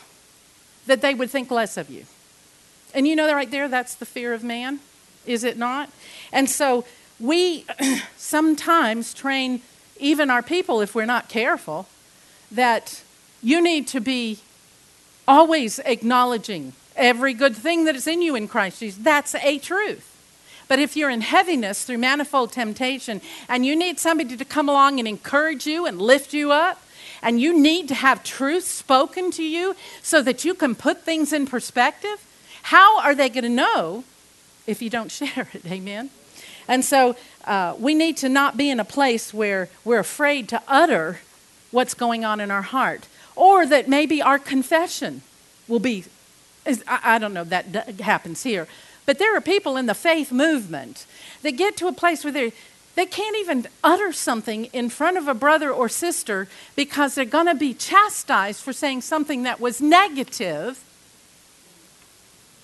that they would think less of you. And you know, right there, that's the fear of man, is it not? And so we [CLEARS THROAT] sometimes train even our people, if we're not careful, that you need to be always acknowledging every good thing that is in you in Christ Jesus. That's a truth. But if you're in heaviness through manifold temptation and you need somebody to come along and encourage you and lift you up, and you need to have truth spoken to you so that you can put things in perspective, how are they going to know if you don't [LAUGHS] share it? Amen? And so uh, we need to not be in a place where we're afraid to utter what's going on in our heart. Or that maybe our confession will be, I don't know, that happens here. But there are people in the faith movement that get to a place where they they can't even utter something in front of a brother or sister because they're going to be chastised for saying something that was negative.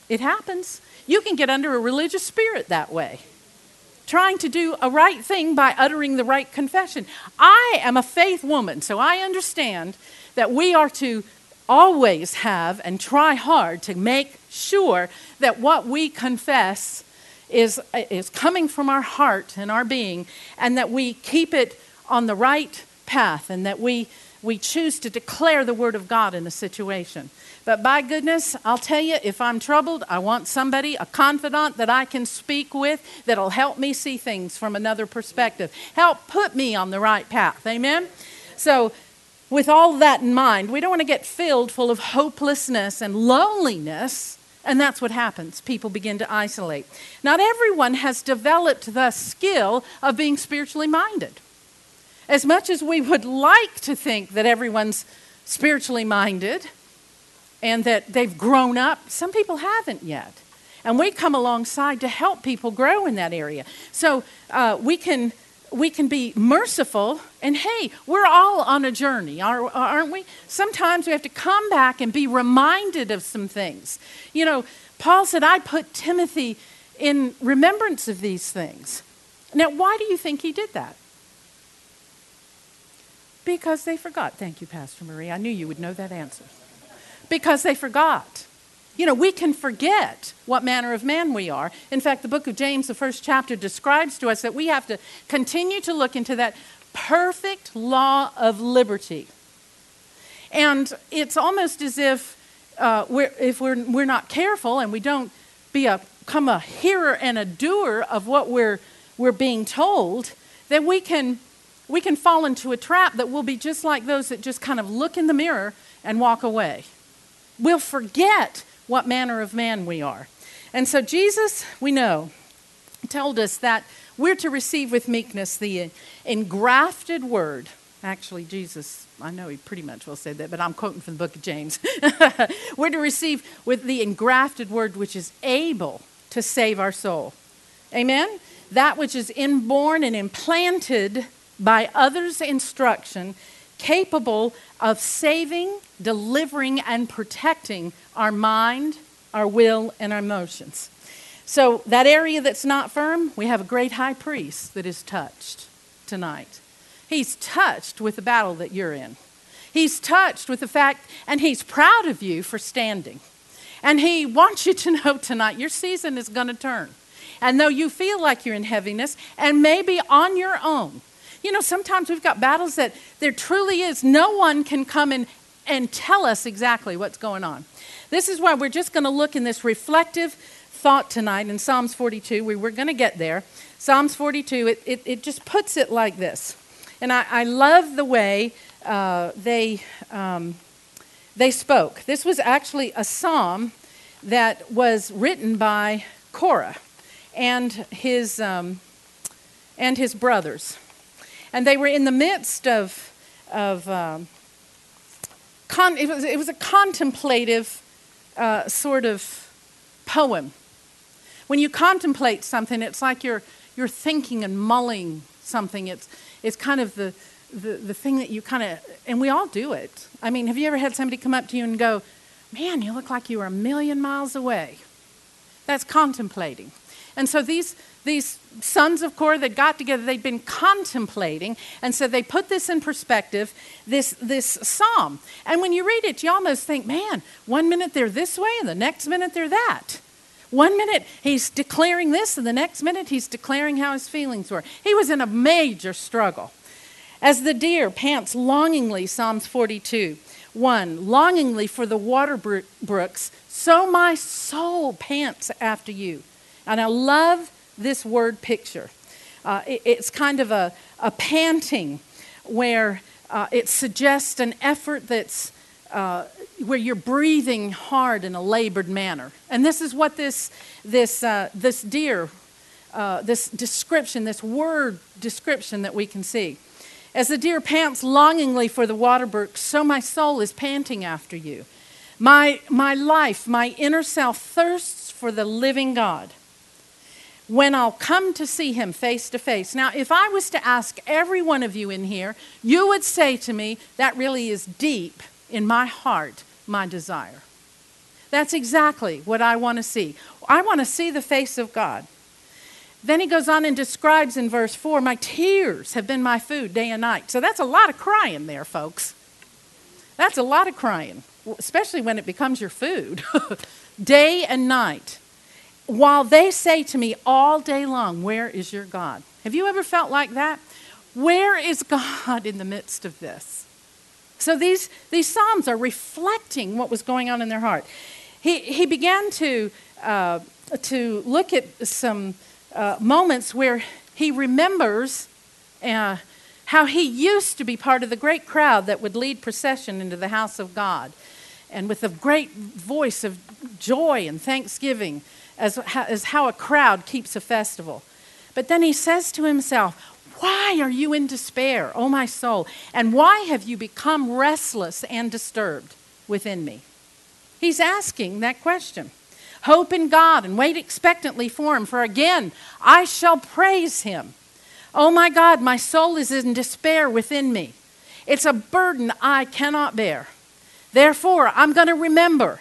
It happens. You can get under a religious spirit that way trying to do a right thing by uttering the right confession. I am a faith woman, so I understand that we are to always have and try hard to make sure that what we confess is, is coming from our heart and our being, and that we keep it on the right path, and that we, we choose to declare the Word of God in a situation. But by goodness, I'll tell you, if I'm troubled, I want somebody, a confidant that I can speak with that'll help me see things from another perspective, help put me on the right path. Amen? So, with all that in mind, we don't want to get filled full of hopelessness and loneliness. And that's what happens. People begin to isolate. Not everyone has developed the skill of being spiritually minded. As much as we would like to think that everyone's spiritually minded, and that they've grown up. Some people haven't yet. And we come alongside to help people grow in that area. So uh, we can we can be merciful and hey we're all on a journey aren't we? Sometimes we have to come back and be reminded of some things. You know paul said i put timothy in remembrance of these things. Now why do you think he did that? Because they forgot. Thank you pastor marie i knew you would know that answer because they forgot. You know, we can forget what manner of man we are. In fact, the book of James, the first chapter, describes to us that we have to continue to look into that perfect law of liberty. And it's almost as if uh, we're, if we're, we're not careful and we don't be a, become a hearer and a doer of what we're, we're being told, that we can, we can fall into a trap that will be just like those that just kind of look in the mirror and walk away we'll forget what manner of man we are. And so Jesus, we know, told us that we're to receive with meekness the engrafted word. Actually, Jesus, I know he pretty much will say that, but I'm quoting from the book of James. [LAUGHS] we're to receive with the engrafted word which is able to save our soul. Amen? That which is inborn and implanted by others' instruction capable of saving, delivering, and protecting our mind, our will, and our emotions. So, that area that's not firm, we have a great high priest that is touched tonight. He's touched with the battle that you're in. He's touched with the fact, and he's proud of you for standing. And he wants you to [LAUGHS] know tonight your season is going to turn. And though you feel like you're in heaviness, and maybe on your own, you know, sometimes we've got battles that there truly is no one can come and, and tell us exactly what's going on. This is why we're just going to look in this reflective thought tonight in Psalms 42. We were going to get there. Psalms 42, it, it, it, just puts it like this. And I, I love the way uh, they, um, they spoke. This was actually a psalm that was written by Korah and his, um, and his brothers. And they were in the midst of, of um, con- it, was, it was a contemplative uh, sort of poem. When you contemplate something, it's like you're, you're thinking and mulling something. It's, it's kind of the, the, the thing that you kind of, and we all do it. I mean, have you ever had somebody come up to you and go, Man, you look like you were a million miles away? That's contemplating. And so these, these sons of Korah that got together, they'd been contemplating, and so they put this in perspective, this, this psalm. And when you read it, you almost think, man, one minute they're this way, and the next minute they're that. One minute he's declaring this, and the next minute he's declaring how his feelings were. He was in a major struggle. As the deer pants longingly, Psalms 42 1, longingly for the water brooks, so my soul pants after you. And I love this word picture. Uh, it, it's kind of a, a panting where uh, it suggests an effort that's uh, where you're breathing hard in a labored manner. And this is what this, this, uh, this deer, uh, this description, this word description that we can see. As the deer pants longingly for the water brook, so my soul is panting after you. My, my life, my inner self thirsts for the living God when I'll come to see him face to face. Now, if I was to ask every one of you in here, you would say to me, that really is deep in my heart, my desire. That's exactly what I want to see. I want to see the face of God. Then he goes on and describes in verse 4 My tears have been my food day and night. So that's a lot of crying there, folks. That's a lot of crying, especially when it becomes your food. [LAUGHS] day and night while they say to me all day long, Where is your God? Have you ever felt like that? Where is God in the midst of this? So these, these Psalms are reflecting what was going on in their heart. He, he began to, uh, to look at some uh, moments where he remembers uh, how he used to be part of the great crowd that would lead procession into the house of God. And with a great voice of joy and thanksgiving, as, as how a crowd keeps a festival. But then he says to himself, Why are you in despair, O my soul? And why have you become restless and disturbed within me? He's asking that question. Hope in God and wait expectantly for him, for again I shall praise him. Oh my God, my soul is in despair within me. It's a burden I cannot bear. Therefore, I'm going to remember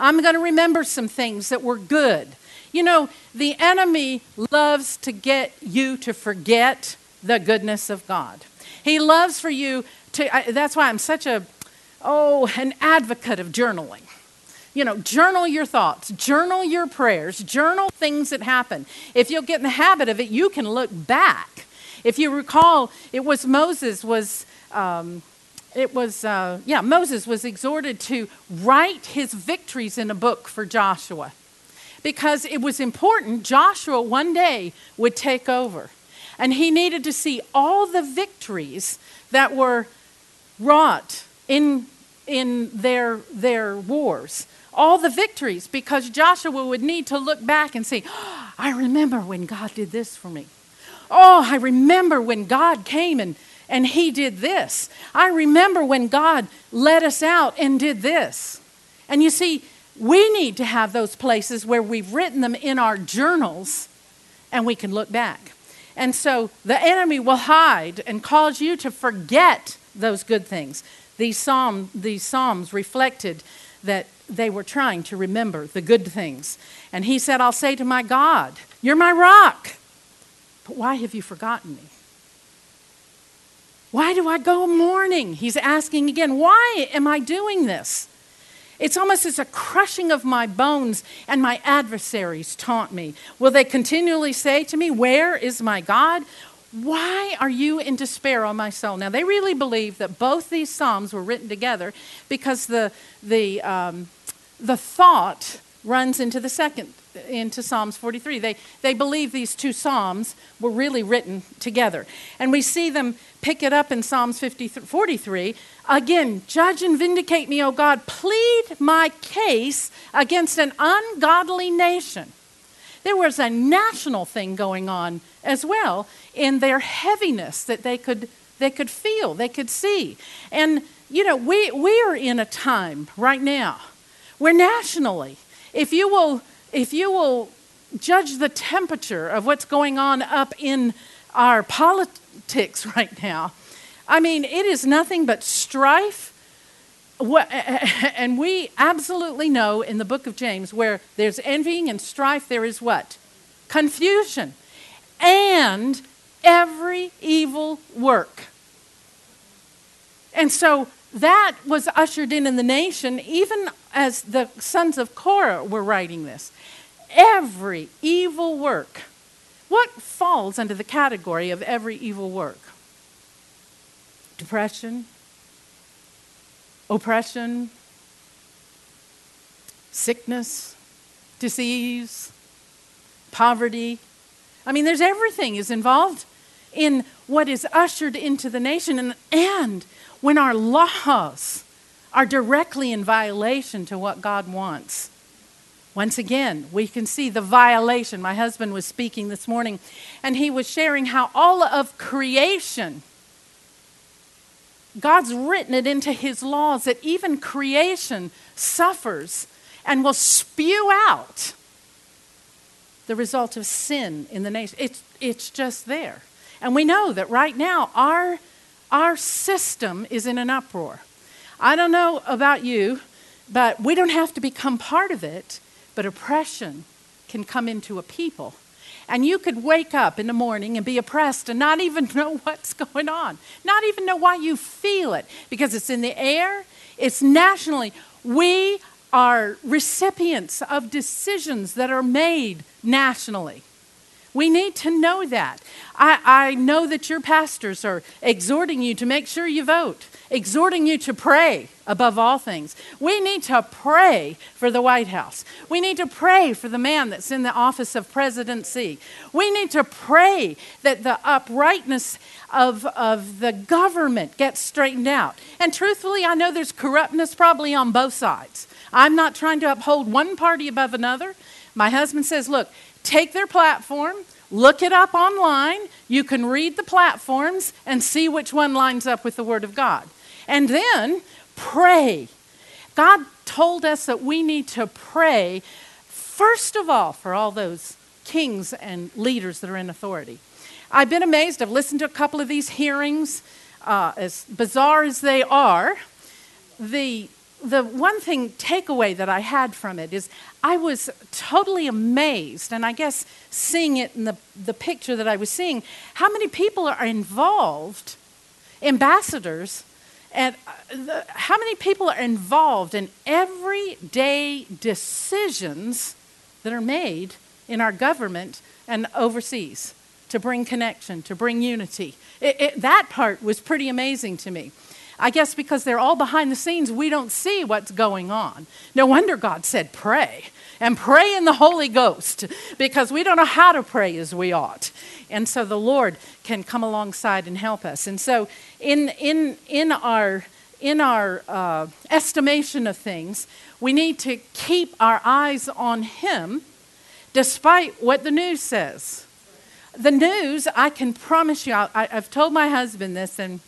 I'm going to remember some things that were good. You know, the enemy loves to get you to forget the goodness of God. He loves for you to, I, that's why I'm such a, oh, an advocate of journaling. You know, journal your thoughts, journal your prayers, journal things that happen. If you'll get in the habit of it, you can look back. If you recall, it was Moses was um, it was, uh, yeah, Moses was exhorted to write his victories in a book for Joshua because it was important. Joshua one day would take over, and he needed to see all the victories that were wrought in, in their, their wars. All the victories, because Joshua would need to look back and see, oh, I remember when God did this for me. Oh, I remember when God came and and he did this. I remember when God led us out and did this. And you see, we need to have those places where we've written them in our journals and we can look back. And so the enemy will hide and cause you to forget those good things. These, psalm, these psalms reflected that they were trying to remember the good things. And he said, I'll say to my God, You're my rock. But why have you forgotten me? Why do I go mourning? He's asking again, why am I doing this? It's almost as a crushing of my bones, and my adversaries taunt me. Will they continually say to me, Where is my God? Why are you in despair, O my soul? Now, they really believe that both these Psalms were written together because the, the, um, the thought runs into the second into Psalms 43. They, they believe these two Psalms were really written together. And we see them pick it up in Psalms 50, 43. Again, judge and vindicate me, O God. Plead my case against an ungodly nation. There was a national thing going on as well in their heaviness that they could, they could feel, they could see. And, you know, we, we are in a time right now where nationally, if you will if you will judge the temperature of what's going on up in our politics [LAUGHS] right now, I mean, it is nothing but strife. [LAUGHS] And we absolutely know in the book of James where there's envying and strife, there is what? Confusion and every evil work. And so that was ushered in in the nation even as the sons of Korah were writing this every evil work. What falls under the category of every evil work? Depression, oppression, sickness, disease, poverty. I mean, there's everything is involved in what is ushered into the nation. And, and when our laws are directly in violation to what God wants, once again, we can see the violation. My husband was speaking this morning, and he was sharing how all of creation, God's written it into his laws that even creation suffers and will spew out the result of sin in the nation. It's, it's just there. And we know that right now our, our system is in an uproar. I don't know about you, but we don't have to become part of it but oppression can come into a people. And you could wake up in the morning and be oppressed and not even [LAUGHS] know what's going on, not even know why you feel it, because it's in the air, it's nationally. We are recipients of decisions that are made nationally. We need to know that. I, I know that your pastors are exhorting you to make sure you vote, exhorting you to pray above all things. We need to pray for the White House. We need to pray for the man that's in the office of presidency. We need to pray that the uprightness of, of the government gets straightened out. And truthfully, I know there's corruptness probably on both sides. I'm not trying to uphold one party above another. My husband says, look, take their platform, look it up online. You can read the platforms and see which one lines up with the Word of God. And then pray. God told us that we need to pray, first of all, for all those kings and leaders that are in authority. I've been amazed. I've listened to a couple of these hearings, uh, as bizarre as they are. The the one thing takeaway that I had from it is I was totally amazed, and I guess seeing it in the, the picture that I was seeing, how many people are involved, ambassadors, and uh, the, how many people are involved in everyday decisions that are made in our government and overseas to bring connection, to bring unity. It, it, that part was pretty amazing to me. I guess because they're all behind the scenes, we don't see what's going on. No wonder God said, pray and pray in the Holy Ghost because we don't know how to pray as we ought. And so the Lord can come alongside and help us. And so, in, in, in our, in our uh, estimation of things, we need to keep our eyes on Him despite what the news says. The news, I can promise you, I, have told my husband this, and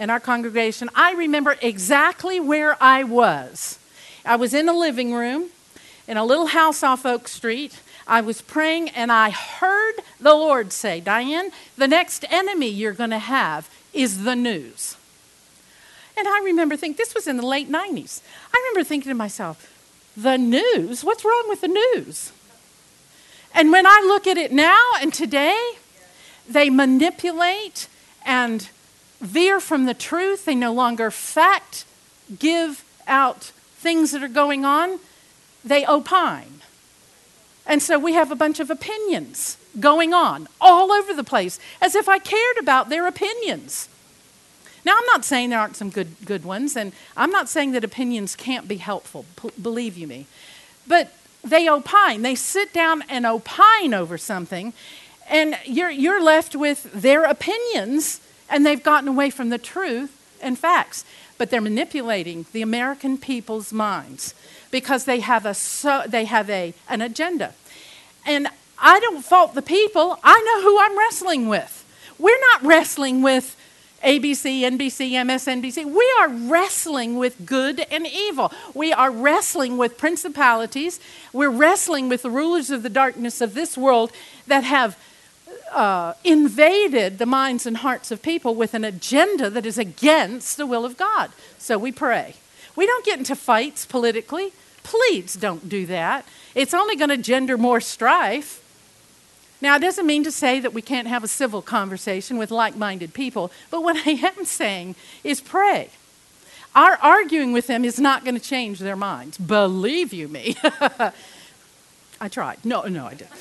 in our congregation, I remember exactly where I was. I was in a living room in a little house off Oak Street. I was praying and I heard the Lord say, Diane, the next enemy you're going to have is the news. And I remember thinking, this was in the late 90s. I remember thinking to myself, the news? What's wrong with the news? And when I look at it now and today, they manipulate and veer from the truth. They no longer fact give out things that are going on, they opine. And so we have a bunch of opinions going on all over the place as if I cared about their opinions. Now, I'm not saying there aren't some good, good ones, and I'm not saying that opinions can't be helpful, p- believe you me. But they opine, they sit down and opine over something, and you're, you're left with their opinions, and they've gotten away from the truth and facts. But they're manipulating the American people's minds because they have, a, so, they have a, an agenda. And I don't fault the people, I know who I'm wrestling with. We're not wrestling with ABC, NBC, MSNBC. We are wrestling with good and evil. We are wrestling with principalities. We're wrestling with the rulers of the darkness of this world that have uh, invaded the minds and hearts of people with an agenda that is against the will of God. So we pray. We don't get into fights politically. Please don't do that. It's only going to gender more strife. Now, it doesn't mean to say that we can't have a civil conversation with like minded people, but what [LAUGHS] I am saying is pray. Our arguing with them is not going to change their minds. Believe you me. [LAUGHS] I tried. No, no, I didn't.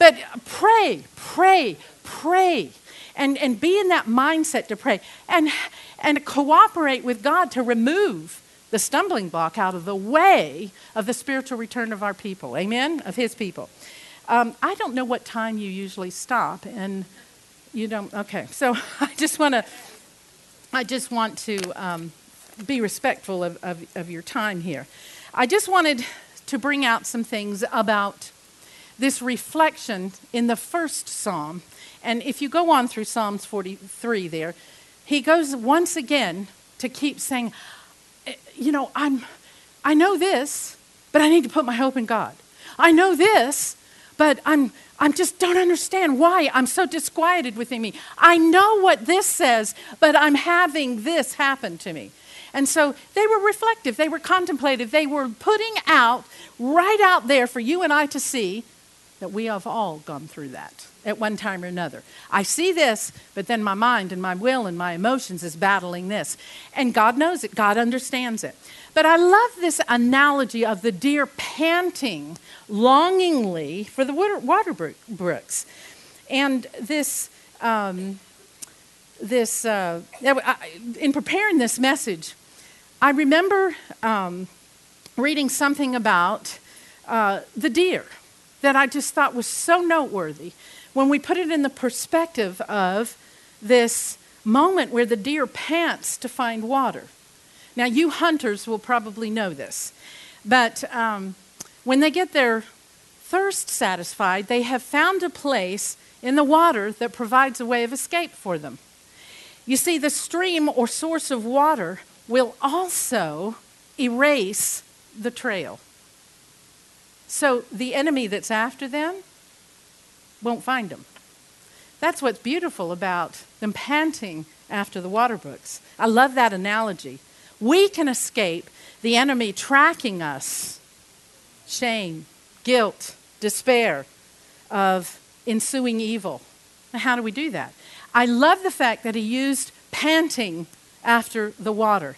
But pray, pray, pray. And, and be in that mindset to pray and, and cooperate with God to remove the stumbling block out of the way of the spiritual return of our people. Amen? Of His people. Um, I don't know what time you usually stop, and you don't. Okay, so [LAUGHS] I just want to. I just want to um, be respectful of, of, of your time here. I just wanted to bring out some things about this reflection in the first psalm. And if you go on through Psalms 43 there, he goes once again to keep saying, eh, you know, I'm, I know this, but I need to put my hope in God. I know this, but I'm, I'm just don't understand why I'm so disquieted within me. I know what this says, but I'm having this happen to me. And so they were reflective, they were contemplative, they were putting out right out there for you and I to see that we have all gone through that at one time or another. I see this, but then my mind and my will and my emotions is battling this. And God knows it, God understands it. But I love this analogy of the deer panting longingly for the water, water brooks. And this, um, this uh, in preparing this message, I remember um, reading something about uh, the deer that I just thought was so noteworthy when we put it in the perspective of this moment where the deer pants to find water. Now, you hunters will probably know this, but um, when they get their thirst satisfied, they have found a place in the water that provides a way of escape for them. You see, the stream or source of water will also erase the trail. So the enemy that's after them won't find them. That's what's beautiful about them panting after the water brooks. I love that analogy. We can escape the enemy tracking us shame, guilt, despair of ensuing evil. How do we do that? I love the fact that he used panting after the water.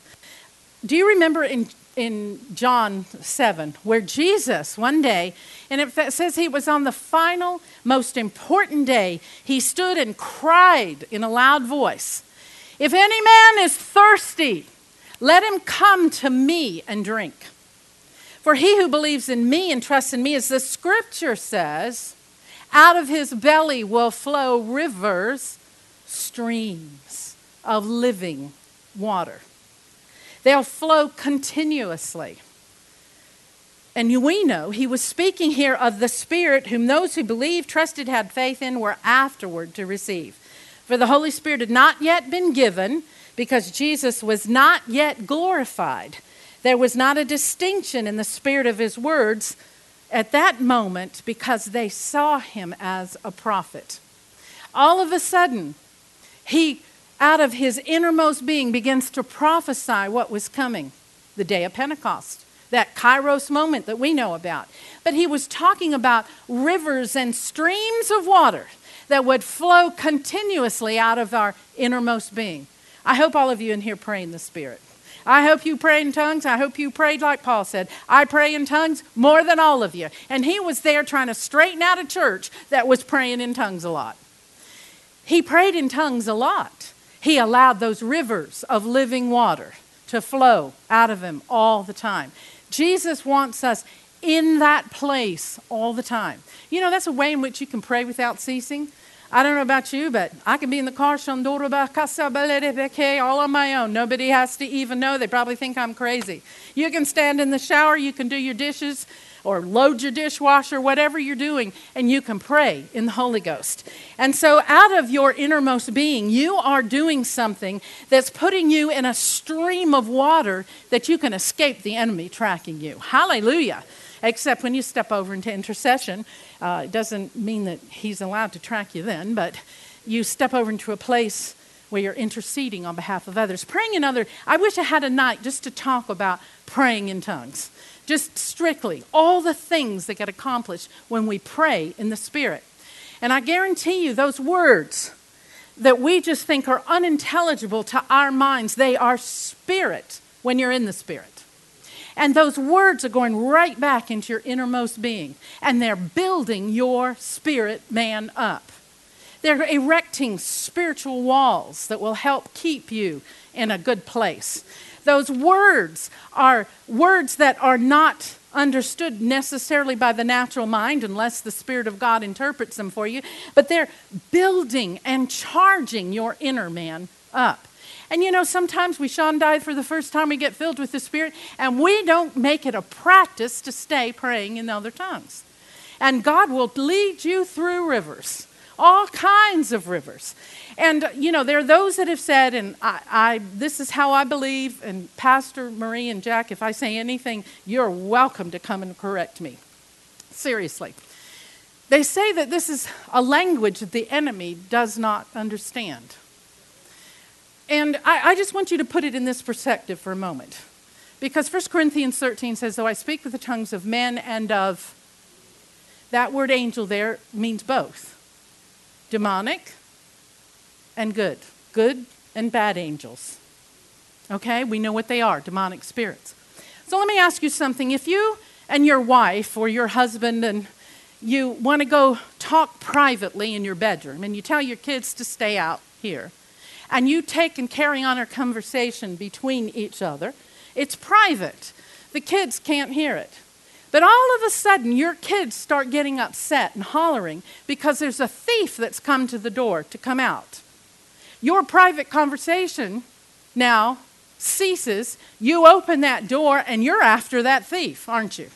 Do you remember in in John 7, where Jesus, one day, and it says he was on the final, most important day, he stood and cried in a loud voice If any man is thirsty, let him come to me and drink. For he who believes in me and trusts in me, as the scripture says, out of his belly will flow rivers, streams of living water. They'll flow continuously. And we know he was speaking here of the Spirit, whom those who believed, trusted, had faith in, were afterward to receive. For the Holy Spirit had not yet been given because Jesus was not yet glorified. There was not a distinction in the spirit of his words at that moment because they saw him as a prophet. All of a sudden, he out of his innermost being begins to prophesy what was coming the day of Pentecost, that kairos moment that we know about. But he was talking about rivers and streams of water that would flow continuously out of our innermost being. I hope all of you in here pray in the Spirit. I hope you pray in tongues. I hope you prayed like Paul said. I pray in tongues more than all of you. And he was there trying to straighten out a church that was praying in tongues a lot. He prayed in tongues a lot. He allowed those rivers of living water to flow out of him all the time. Jesus wants us in that place all the time. You know, that's a way in which you can pray without ceasing. I don't know about you, but I can be in the car all on my own. Nobody has to even know. They probably think I'm crazy. You can stand in the shower, you can do your dishes or load your dishwasher, whatever you're doing, and you can pray in the Holy Ghost. And so, out of your innermost being, you are doing something that's putting you in a stream of water that you can escape the enemy tracking you. Hallelujah. Except when you step over into intercession, uh, it doesn't mean that he's allowed to track you then, but you step over into a place where you're interceding on behalf of others. Praying in other, I wish I had a night just to talk about praying in tongues. Just strictly, all the things that get accomplished when we pray in the Spirit. And I guarantee you, those words that we just think are unintelligible to our minds, they are spirit when you're in the Spirit. And those words are going right back into your innermost being, and they're building your spirit man up. They're erecting spiritual walls that will help keep you in a good place. Those words are words that are not understood necessarily by the natural mind unless the Spirit of God interprets them for you, but they're building and charging your inner man up. And you know, sometimes we die for the first time we get filled with the Spirit, and we don't make it a practice to stay praying in other tongues. And God will lead you through rivers all kinds of rivers. And, you know, there are those that have said, and I, I, this is how I believe, and Pastor Marie and Jack, if I say anything, you're welcome to come and correct me. Seriously. They say that this is a language that the enemy does not understand. And I, I just want you to put it in this perspective for a moment. Because 1 Corinthians 13 says, Though I speak with the tongues of men and of, that word angel there means both demonic and good, good and bad angels. Okay, we know what they are demonic spirits. So let me ask you something. If you and your wife or your husband and you want to go talk privately in your bedroom and you tell your kids to stay out here and you take and carry on a conversation between each other, it's private. The kids can't hear it. But all of a sudden, your kids start getting upset and hollering because there's a thief that's come to the door to come out. Your private conversation now ceases. You open that door and you're after that thief, aren't you?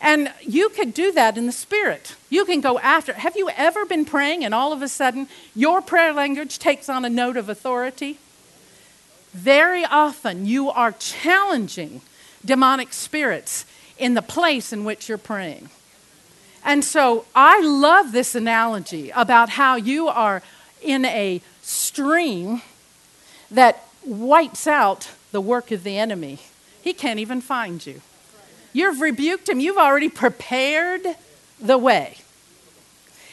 And you could do that in the spirit. You can go after. Have you ever been praying and all of a sudden your prayer language takes on a note of authority? Very often you are challenging demonic spirits in the place in which you're praying. And so I love this analogy about how you are in a stream that wipes out the work of the enemy. He can't even find you. You've rebuked him, you've already prepared the way.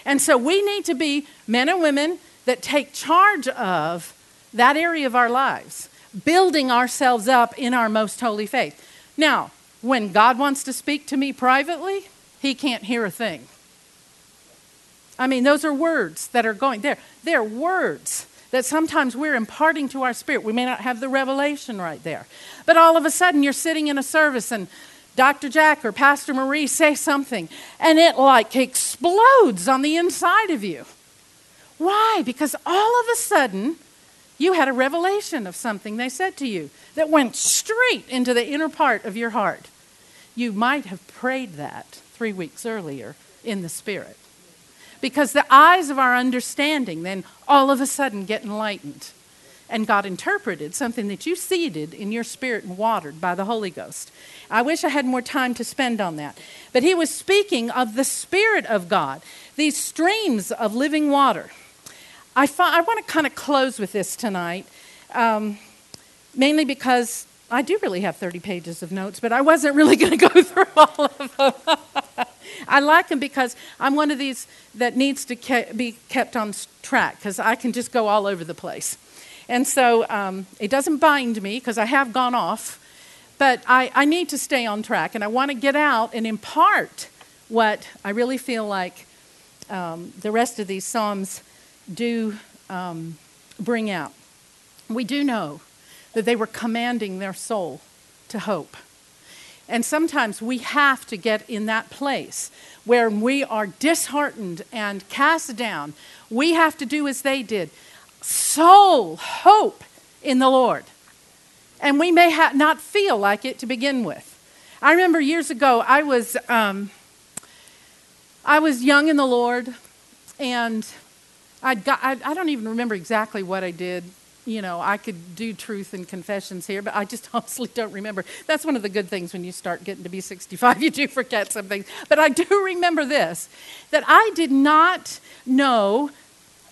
And so we need to be men and women that take charge of that area of our lives, building ourselves up in our most holy faith. Now, when God wants to speak to me privately, he can't hear a thing. I mean, those are words that are going there. They're words that sometimes we're imparting to our spirit. We may not have the revelation right there. But all of a sudden, you're sitting in a service and Dr. Jack or Pastor Marie say something, and it like explodes on the inside of you. Why? Because all of a sudden, you had a revelation of something they said to you that went straight into the inner part of your heart you might have prayed that three weeks earlier in the Spirit. Because the eyes of our understanding then all of a sudden get enlightened. And God interpreted something that you seeded in your spirit and watered by the Holy Ghost. I wish I had more time to spend on that. But he was speaking of the Spirit of God, these streams of living water. I, I want to kind of close with this tonight, um, mainly because I do really have 30 pages of notes, but I wasn't really [LAUGHS] going to go through all of them. [LAUGHS] I like them because I'm one of these that needs to ke- be kept on track because I can just go all over the place. And so um, it doesn't bind me because I have gone off, but I, I need to stay on track and I want to get out and impart what I really feel like um, the rest of these Psalms do um, bring out. We do know that they were commanding their soul to hope. And sometimes we have to get in that place where we are disheartened and cast down. We have to do as they did soul, hope in the Lord. And we may ha- not feel like it to begin with. I remember years ago, I was, um, I was young in the Lord, and I'd got, I, I don't even remember exactly what I did you know, I could do truth and confessions here, but I just [LAUGHS] honestly don't remember. That's one of the good things when you start getting to be 65, [LAUGHS] you do forget some things. But I do remember this that I did not know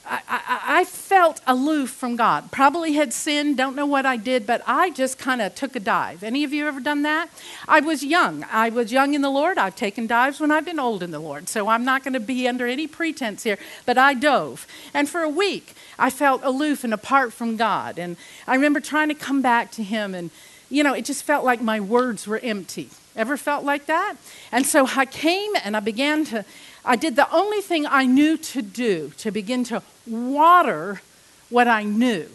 I, I, I, felt aloof from God. Probably had sinned, don't know what I did, but I just kind of took a dive. Any of you ever done that? I was young. I was young in the Lord. I've taken dives when I've been old in the Lord. So I'm not going to be under any pretense here, but I dove. And for a week, I felt aloof and apart from God. And I remember trying to come back to Him, and, you know, it just felt like my words were empty. Ever felt like that? And so I came and I began to I did the only thing I knew to do to begin to water what I knew.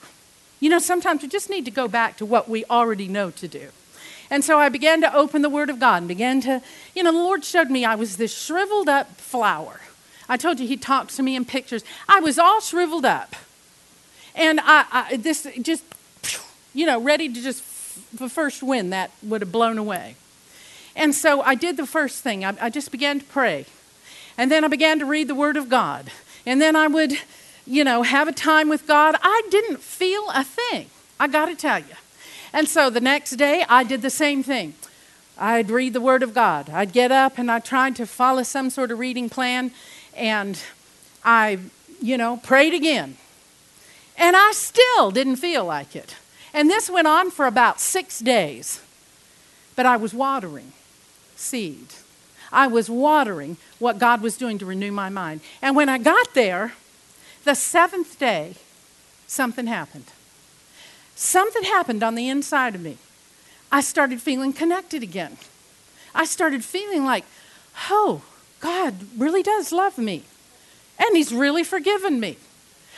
You know, sometimes we just need to go back to what we already know to do. And so I began to open the Word of God and began to, you know, the Lord showed me I was this shriveled up flower. I told you He talks to me in pictures. I was all shriveled up. And I, I this just, you know, ready to just, the first wind that would have blown away. And so I did the first thing. I, I just began to pray. And then I began to read the Word of God. And then I would, you know, have a time with God. I didn't feel a thing, I got to tell you. And so the next day, I did the same thing. I'd read the Word of God. I'd get up and I tried to follow some sort of reading plan. And I, you know, prayed again. And I still didn't feel like it. And this went on for about six days. But I was watering seed. I was watering what God was doing to renew my mind. And when I got there, the seventh day, something happened. Something happened on the inside of me. I started feeling connected again. I started feeling like, oh, God really does love me. And He's really forgiven me.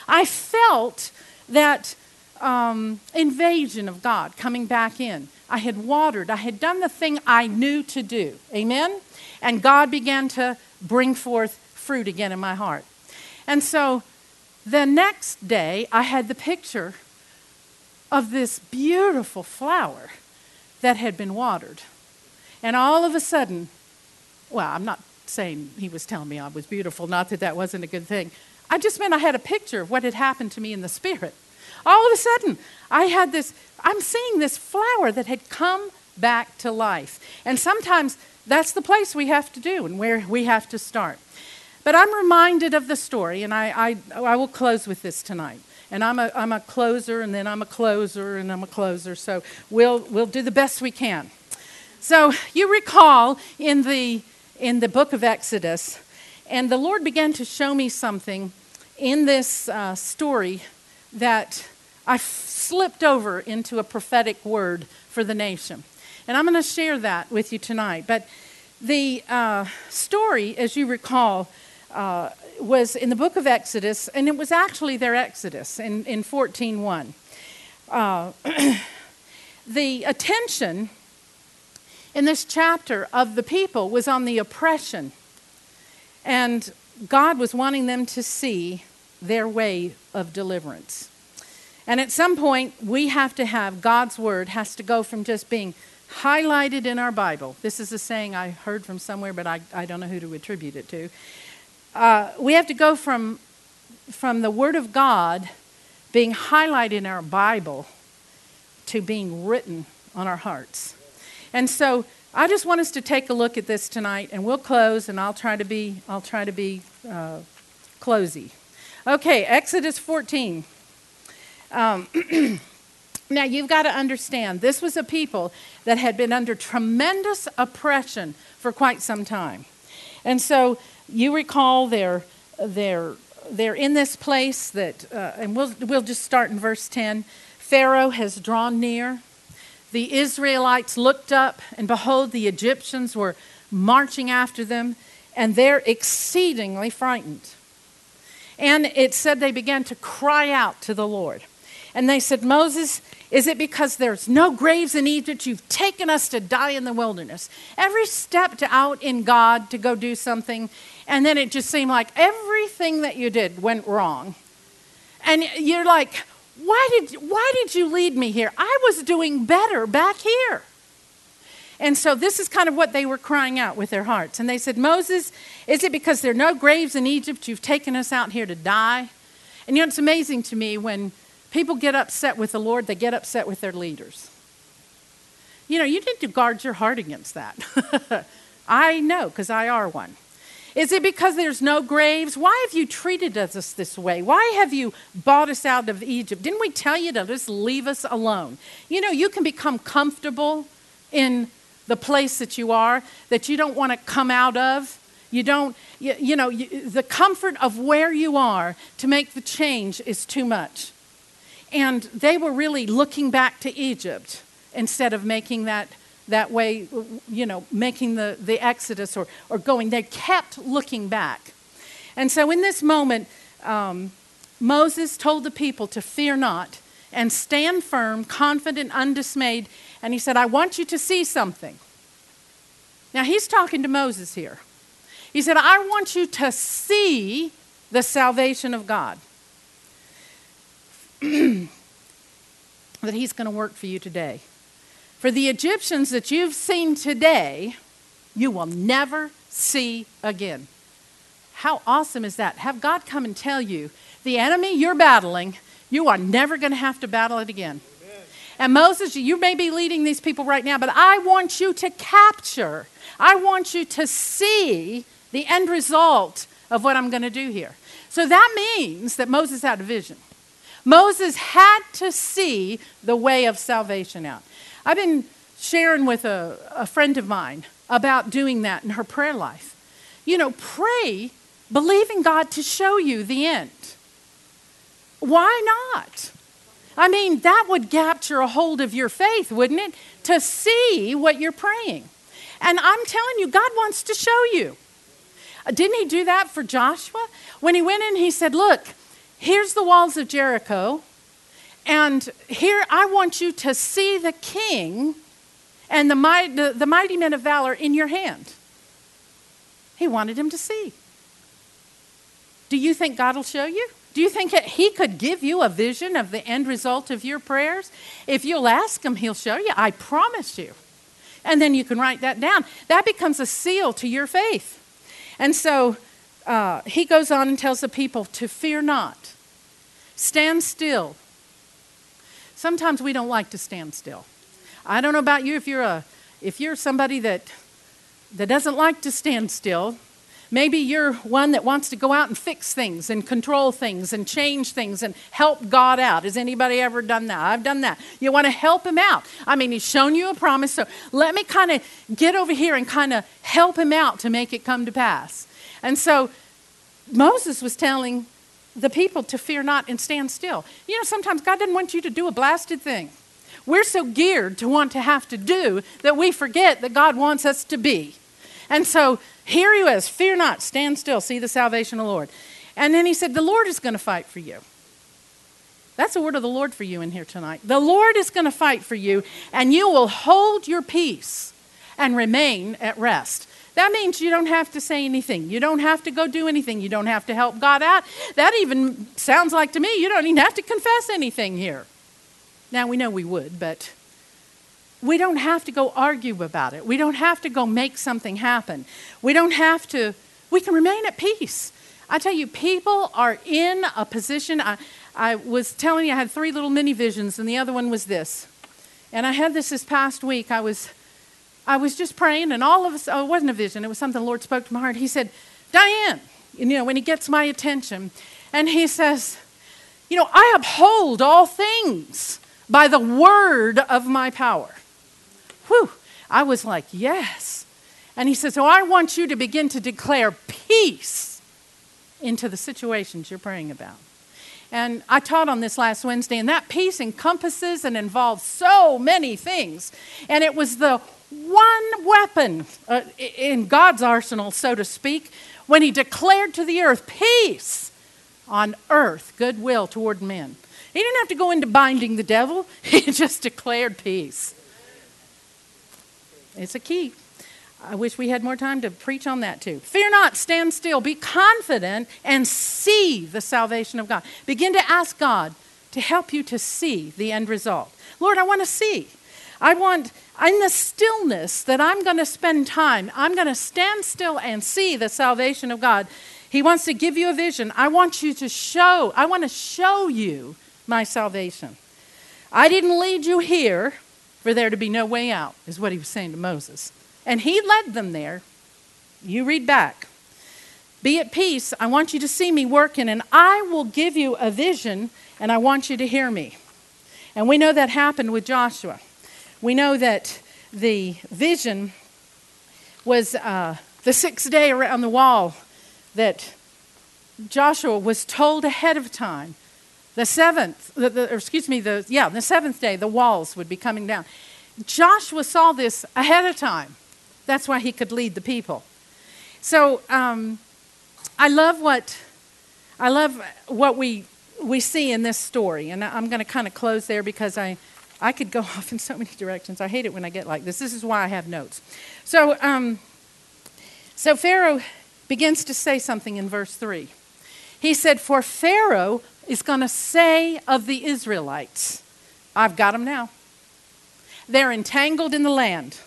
I felt that um, invasion of God coming back in. I had watered, I had done the thing I knew to do. Amen? And God began to bring forth fruit again in my heart. And so the next day, I had the picture of this beautiful flower that had been watered. And all of a sudden, well, I'm not saying he was telling me I was beautiful, not that that wasn't a good thing. I just meant I had a picture of what had happened to me in the spirit. All of a sudden, I had this, I'm seeing this flower that had come back to life. And sometimes that's the place we have to do and where we have to start. But I'm reminded of the story, and I, I, I will close with this tonight. And I'm a, I'm a closer, and then I'm a closer, and I'm a closer. So we'll, we'll do the best we can. So you recall in the, in the book of Exodus, and the Lord began to show me something in this uh, story that I slipped over into a prophetic word for the nation. And I'm going to share that with you tonight. But the uh, story, as you recall, uh, was in the book of Exodus, and it was actually their Exodus in, in 14.1. Uh, [CLEARS THROAT] the attention in this chapter of the people was on the oppression, and God was wanting them to see their way of deliverance. And at some point, we have to have God's word has to go from just being highlighted in our Bible. This is a saying I heard from somewhere, but I, I don't know who to attribute it to. Uh, we have to go from, from the Word of God being highlighted in our Bible to being written on our hearts. And so I just want us to take a look at this tonight, and we'll close, and I'll try to be, I'll try to be uh, closey. Okay, Exodus 14. Um, [CLEARS THROAT] Now, you've got to understand, this was a people that had been under tremendous oppression for quite some time. And so you recall their, their they're in this place that, uh, and we'll, we'll just start in verse 10. Pharaoh has drawn near. The Israelites looked up, and behold, the Egyptians were marching after them, and they're exceedingly frightened. And it said they began to cry out to the Lord. And they said, Moses, is it because there's no graves in Egypt? You've taken us to die in the wilderness. Every stepped out in God to go do something, and then it just seemed like everything that you did went wrong. And you're like, why did, why did you lead me here? I was doing better back here. And so this is kind of what they were crying out with their hearts. And they said, Moses, is it because there are no graves in Egypt you've taken us out here to die? And you know, it's amazing to me when people get upset with the Lord, they get upset with their leaders. You know, you need to guard your heart against that. [LAUGHS] I know, because I are one. Is it because there's no graves? Why have you treated us this way? Why have you bought us out of Egypt? Didn't we tell you to just leave us alone? You know, you can become comfortable in the place that you are, that you don't want to come out of. You don't, you, you know, you, the comfort of where you are to make the change is too much. And they were really looking back to Egypt instead of making that, that way, you know, making the, the exodus or, or going. They kept looking back. And so in this moment, um, Moses told the people to fear not and stand firm, confident, undismayed. And he said, I want you to see something. Now, he's talking to Moses here. He said, I want you to see the salvation of God. [CLEARS THROAT] that he's going to work for you today. For the Egyptians that you've seen today, you will never see again. How awesome is that? Have God come and tell you the enemy you're battling you are never going to have to battle it again. Amen. And Moses, you may be leading these people right now, but I want you to capture, I want you to see the end result of what I'm going to do here. So that means that Moses had a vision. Moses had to see the way of salvation out. I've been sharing with a, a friend of mine about doing that in her prayer life. You know, pray believing God to show you the end. Why not? I mean, that would capture a hold of your faith, wouldn't it? To see what you're praying. And I'm telling you, God wants to show you. Uh, didn't He do that for Joshua? When He went in, He said, Look, here's the walls of Jericho, and here I want you to see the king and the, might, the, the mighty men of valor in your hand. He wanted him to see. Do you think God will show you? Do you think he could give you a vision of the end result of your prayers? If you'll ask him, he'll show you. I promise you. And then you can write that down. That becomes a seal to your faith. And so uh, he goes on and tells the people to fear not, stand still. Sometimes we don't like to stand still. I don't know about you if you're a if you're somebody that that doesn't like to stand still, Maybe you're one that wants to go out and fix things and control things and change things and help God out. Has anybody ever done that? I've done that. You want to help him out. I mean, he's shown you a promise, so let me kind of get over here and kind of help him out to make it come to pass. And so Moses was telling the people to fear not and stand still. You know, sometimes God doesn't want you to do a blasted thing. We're so geared to want to have to do that we forget that God wants us to be. And so here he was, fear not, stand still, see the salvation of the Lord. And then he said, The Lord is going to fight for you. That's a word of the Lord for you in here tonight. The Lord is going to fight for you, and you will hold your peace and remain at rest. That means you don't have to say anything. You don't have to go do anything. You don't have to help God out. That even sounds like to me you don't even have to confess anything here. Now, we know we would, but we don't have to go argue about it. We don't have to go make something happen. We don't have to, we can remain at peace. I tell you, people are in a position. I, I was telling you, I had three little mini visions, and the other one was this. And I had this this past week. I was, I was just praying, and all of us, oh, it wasn't a vision, it was something the Lord spoke to my heart. He said, Diane, you know, when he gets my attention, and he says, You know, I uphold all things by the word of my power. Whew. I was like, Yes. And he says, So I want you to begin to declare peace into the situations you're praying about. And I taught on this last Wednesday, and that peace encompasses and involves so many things. And it was the one weapon uh, in God's arsenal, so to speak, when He declared to the earth, Peace on earth, goodwill toward men. He didn't have to go into binding the devil, [LAUGHS] He just declared peace. It's a key. I wish we had more time to preach on that too. Fear not, stand still, be confident, and see the salvation of God. Begin to ask God to help you to see the end result. Lord, I want to see. I want, in the stillness that I'm going to spend time, I'm going to stand still and see the salvation of God. He wants to give you a vision. I want you to show, I want to show you my salvation. I didn't lead you here for there to be no way out, is what he was saying to Moses. And he led them there. You read back. Be at peace. I want you to see me working, and I will give you a vision, and I want you to hear me. And we know that happened with Joshua. We know that the vision was uh, the sixth day around the wall that Joshua was told ahead of time. The seventh, the, the, excuse me, the, yeah, the seventh day, the walls would be coming down. Joshua saw this ahead of time. That's why he could lead the people. So um, I love what I love what we we see in this story, and I'm going to kind of close there because I I could go [LAUGHS] off in so many directions. I hate it when I get like this. This is why I have notes. So um, so Pharaoh begins to say something in verse three. He said, "For Pharaoh is going to say of the Israelites, I've got them now. They're entangled in the land."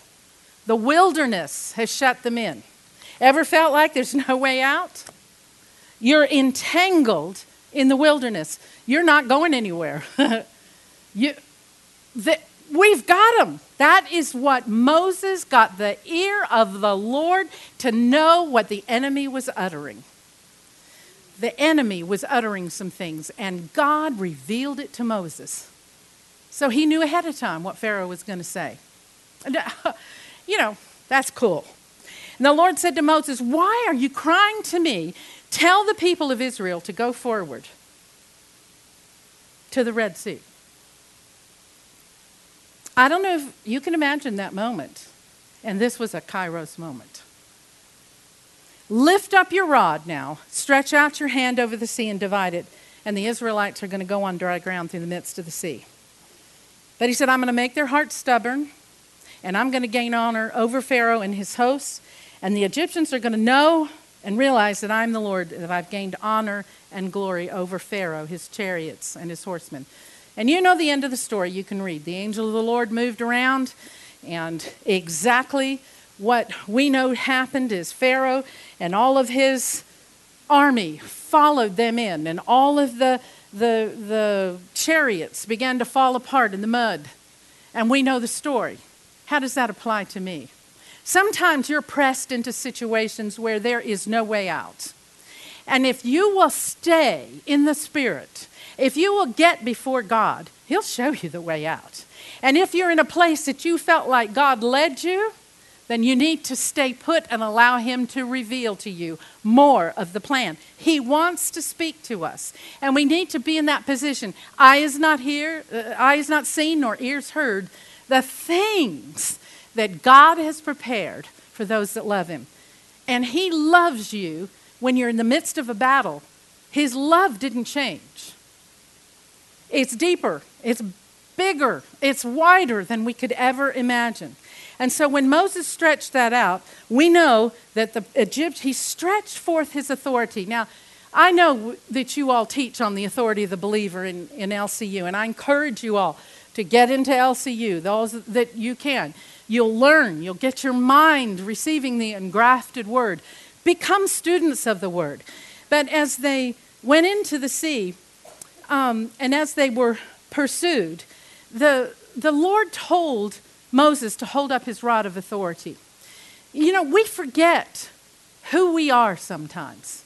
The wilderness has shut them in. Ever felt like there's [LAUGHS] no way out? You're entangled in the wilderness. You're not going anywhere. [LAUGHS] you, the, we've got them. That is what Moses got the ear of the Lord to know what the enemy was uttering. The enemy was uttering some things, and God revealed it to Moses. So he knew ahead of time what Pharaoh was going to say [LAUGHS] you know, that's cool. And the Lord said to Moses, Why are you crying to me? Tell the people of Israel to go forward to the Red Sea. I don't know if you can imagine that moment. And this was a kairos moment. Lift up your rod now, stretch out your hand over the sea and divide it, and the Israelites are going to go on dry ground through the midst of the sea. But he said, I'm going to make their hearts stubborn and I'm going to gain honor over Pharaoh and his hosts. And the Egyptians are going to know and realize that I'm the Lord, that I've gained honor and glory over Pharaoh, his chariots, and his horsemen. And you know the end of the story. You can read. The angel of the Lord moved around, and exactly what we know happened is Pharaoh and all of his army followed them in, and all of the, the, the chariots began to fall apart in the mud. And we know the story. How does that apply to me? Sometimes you're pressed into situations where there is no way out. And if you will stay in the Spirit, if you will get before God, He'll show you the way out. And if you're in a place that you felt like God led you, then you need to stay put and allow Him to reveal to you more of the plan. He wants to speak to us, and we need to be in that position. Eye is not here, uh, eye is not seen, nor ears heard the things that God has prepared for those that love Him. And He loves you when you're in the midst of a battle. His love didn't change. It's deeper, it's bigger, it's wider than we could ever imagine. And so when Moses stretched that out, we know that the Egypt he stretched forth his authority. Now, I know that you all teach on the authority of the believer in, in LCU, and I encourage you all to get into LCU, those that you can. You'll learn, you'll get your mind receiving the engrafted word. Become students of the word. But as they went into the sea, um, and as they were pursued, the, the Lord told Moses to hold up his rod of authority. You know, we forget who we are sometimes.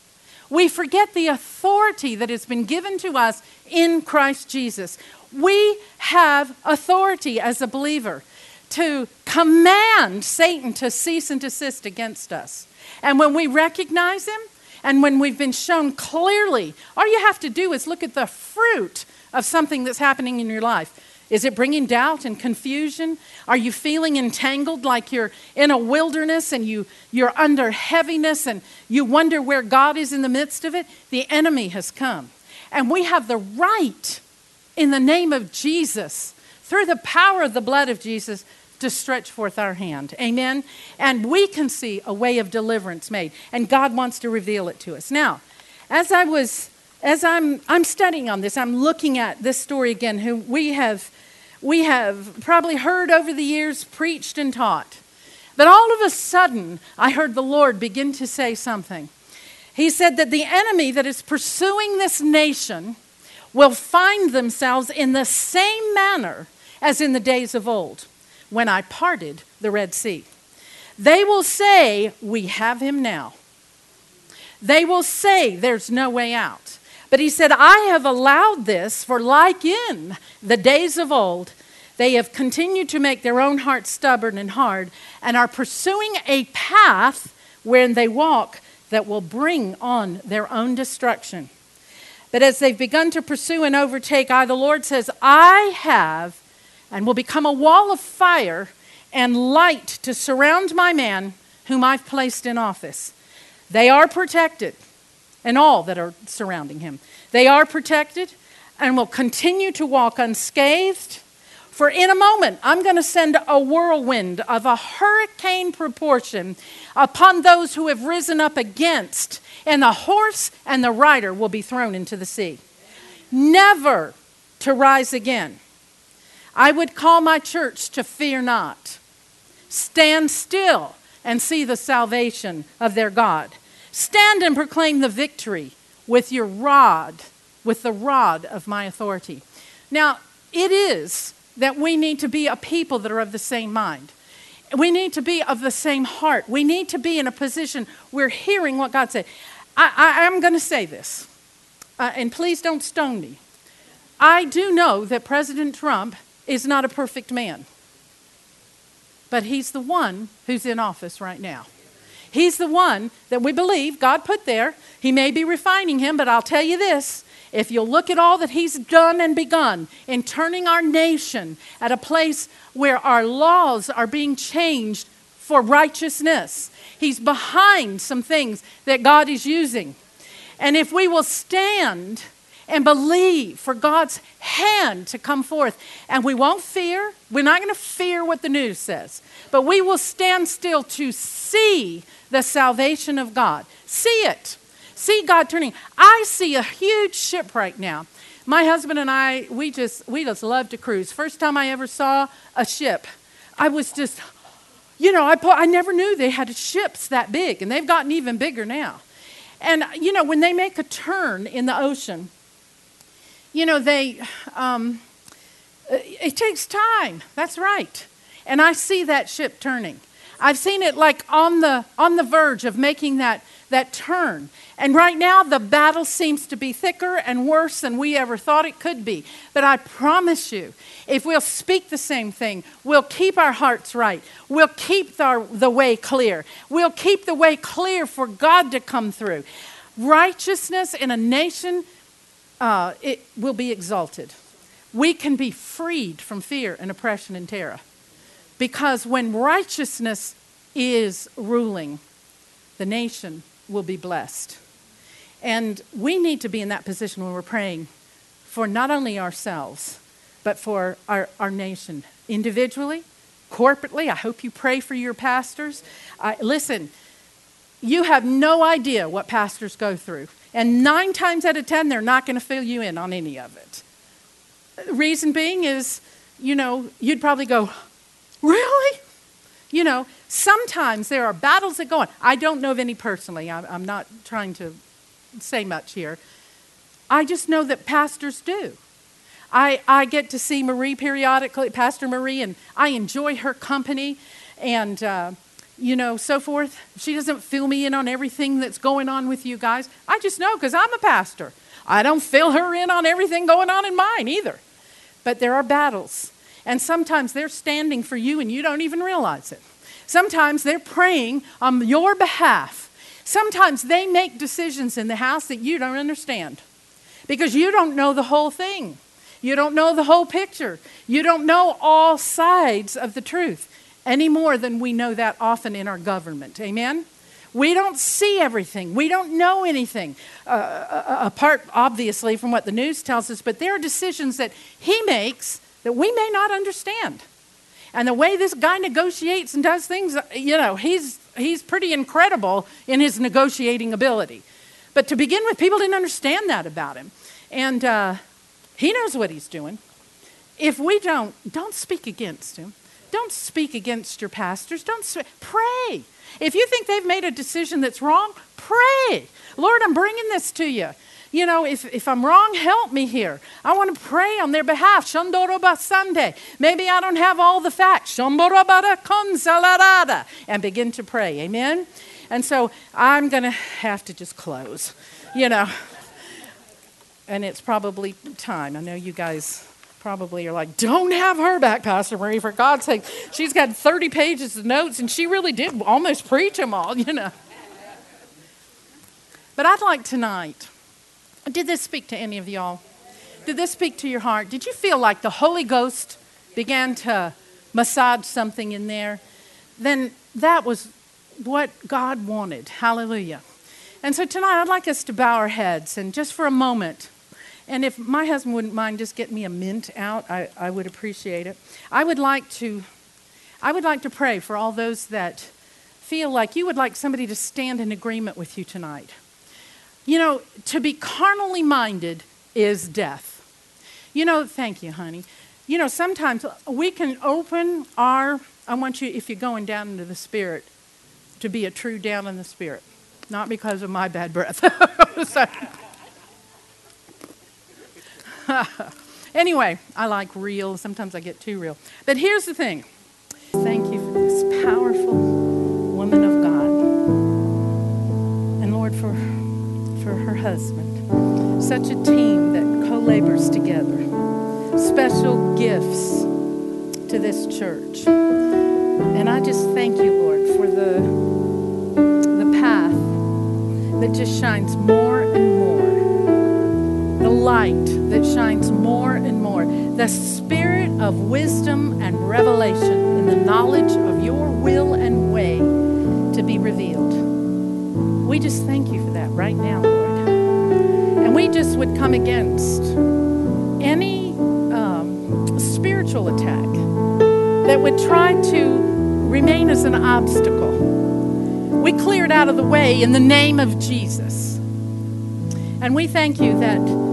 We forget the authority that has been given to us in Christ Jesus. We have authority as a believer to command Satan to cease and desist against us. And when we recognize him And when we've been shown clearly, all you have to do is look at the fruit of something that's happening in your life. Is it bringing doubt and confusion? Are you feeling entangled like you're in a wilderness and you, you're under heaviness and you wonder where God is in the midst of it? The enemy has come. And we have the right, in the name of Jesus, through the power of the blood of Jesus, to stretch forth our hand. Amen? And we can see a way of deliverance made. And God wants to reveal it to us. Now, as I was as I'm I'm studying on this, I'm looking at this story again, who we have we have probably heard over the years, preached and taught. But all of a sudden, I heard the Lord begin to say something. He said that the enemy that is pursuing this nation will find themselves in the same manner as in the days of old when I parted the Red Sea. They will say, We have him now. They will say, There's no way out. But he said, I have allowed this, for like in the days of old, they have continued to make their own hearts stubborn and hard and are pursuing a path wherein they walk that will bring on their own destruction. But as they've begun to pursue and overtake, I, the Lord says, I have and will become a wall of fire and light to surround my man whom I've placed in office. They are protected, and all that are surrounding him. They are protected and will continue to walk unscathed. For in a moment, I'm going to send a whirlwind of a hurricane proportion upon those who have risen up against, and the horse and the rider will be thrown into the sea. Never to rise again. I would call my church to fear not. Stand still and see the salvation of their God. Stand and proclaim the victory with your rod, with the rod of my authority. Now, it is that we need to be a people that are of the same mind. We need to be of the same heart. We need to be in a position we're hearing what God said. I, am going to say this, uh, and please don't stone me. I do know that President Trump is not a perfect man. But he's the one who's in office right now. He's the one that we believe God put there. He may be refining him, but I'll tell you this if you'll look at all that he's done and begun in turning our nation at a place where our laws are being changed for righteousness, he's behind some things that God is using. And if we will stand and believe for God's hand to come forth. And we won't fear. We're not going to fear what the news says, but we will stand still to see the salvation of God. See it. See God turning. I see a huge ship right now. My husband and I, we just we just love to cruise. First time I ever saw a ship, I was just, you know, I I never knew they had ships that big, and they've gotten even bigger now. And you know, when they make a turn in the ocean, you know, they, um, it takes time. That's right. And I see that ship turning. I've seen it like on the, on the verge of making that, that turn. And right now, the battle seems to be thicker and worse than we ever thought it could be. But I promise you, if we'll speak the same thing, we'll keep our hearts right. We'll keep our, the way clear. We'll keep the way clear for God to come through. Righteousness in a nation uh, it will be exalted. We can be freed from fear and oppression and terror. Because when righteousness is ruling, the nation will be blessed. And we need to be in that position when we're praying for not only ourselves, but for our, our nation individually, corporately. I hope you pray for your pastors. Listen, you have no idea what pastors go through. And nine times out of ten, they're not going to fill you in on any of it. Reason being is, you know, you'd probably go, Really? You know, sometimes there are battles that go on. I don't know of any personally. I'm not trying to say much here. I just know that pastors do. I, I get to see Marie periodically, Pastor Marie, and I enjoy her company. And, uh, you know, so forth. She doesn't fill me in on everything that's going on with you guys. I just know because I'm a pastor. I don't fill her in on everything going on in mine either. But there are battles. And sometimes they're standing for you and you don't even realize it. Sometimes they're praying on your behalf. Sometimes they make decisions in the house that you don't understand because you don't know the whole thing. You don't know the whole picture. You don't know all sides of the truth any more than we know that often in our government. Amen? We don't see everything. We don't know anything, uh, uh, apart, obviously, from what the news tells us, but there are decisions that he makes that we may not understand. And the way this guy negotiates and does things, you know, he's, he's pretty incredible in his negotiating ability. But to begin with, people didn't understand that about him. And uh, he knows what he's doing. If we don't, don't speak against him. Don't speak against your pastors. Don't pray. If you think they've made a decision that's wrong, pray. Lord, I'm bringing this to you. You know, if, if I'm wrong, help me here. I want to pray on their behalf. Shandoroba Sunday. Maybe I don't have all the facts. Shamborobada consalarada. And begin to pray. Amen? And so I'm going to have to just close, you know. And it's probably time. I know you guys probably are like, don't have her back, Pastor Marie, for God's sake. She's got 30 pages of notes, and she really did almost preach them all, [LAUGHS] you know. But I'd like tonight did this speak to any of y'all? Did this speak to your heart? Did you feel like the Holy Ghost began to massage something in there? Then that was what God wanted. Hallelujah. And so tonight I'd like us to bow our heads and just for a moment, and if my husband wouldn't mind just getting me a mint out, I, I would appreciate it. I would like to I would like to pray for all those that feel like you would like somebody to stand in agreement with you tonight. You know, to be carnally minded is death. You know, thank you, honey. You know, sometimes we can open our, I want you, if you're going down into the spirit, to be a true down in the spirit, not because of my bad breath. [LAUGHS] [LAUGHS] anyway, I like real. Sometimes I get too real. But here's the thing thank you for this powerful woman of God. And Lord, for for her husband. Such a team that co labors together. Special gifts to this church. And I just thank you, Lord, for the, the path that just shines more and more. Light that shines more and more. The spirit of wisdom and revelation in the knowledge of your will and way to be revealed. We just thank you for that right now, Lord. And we just would come against any um, spiritual attack that would try to remain as an obstacle. We clear it out of the way in the name of Jesus. And we thank you that,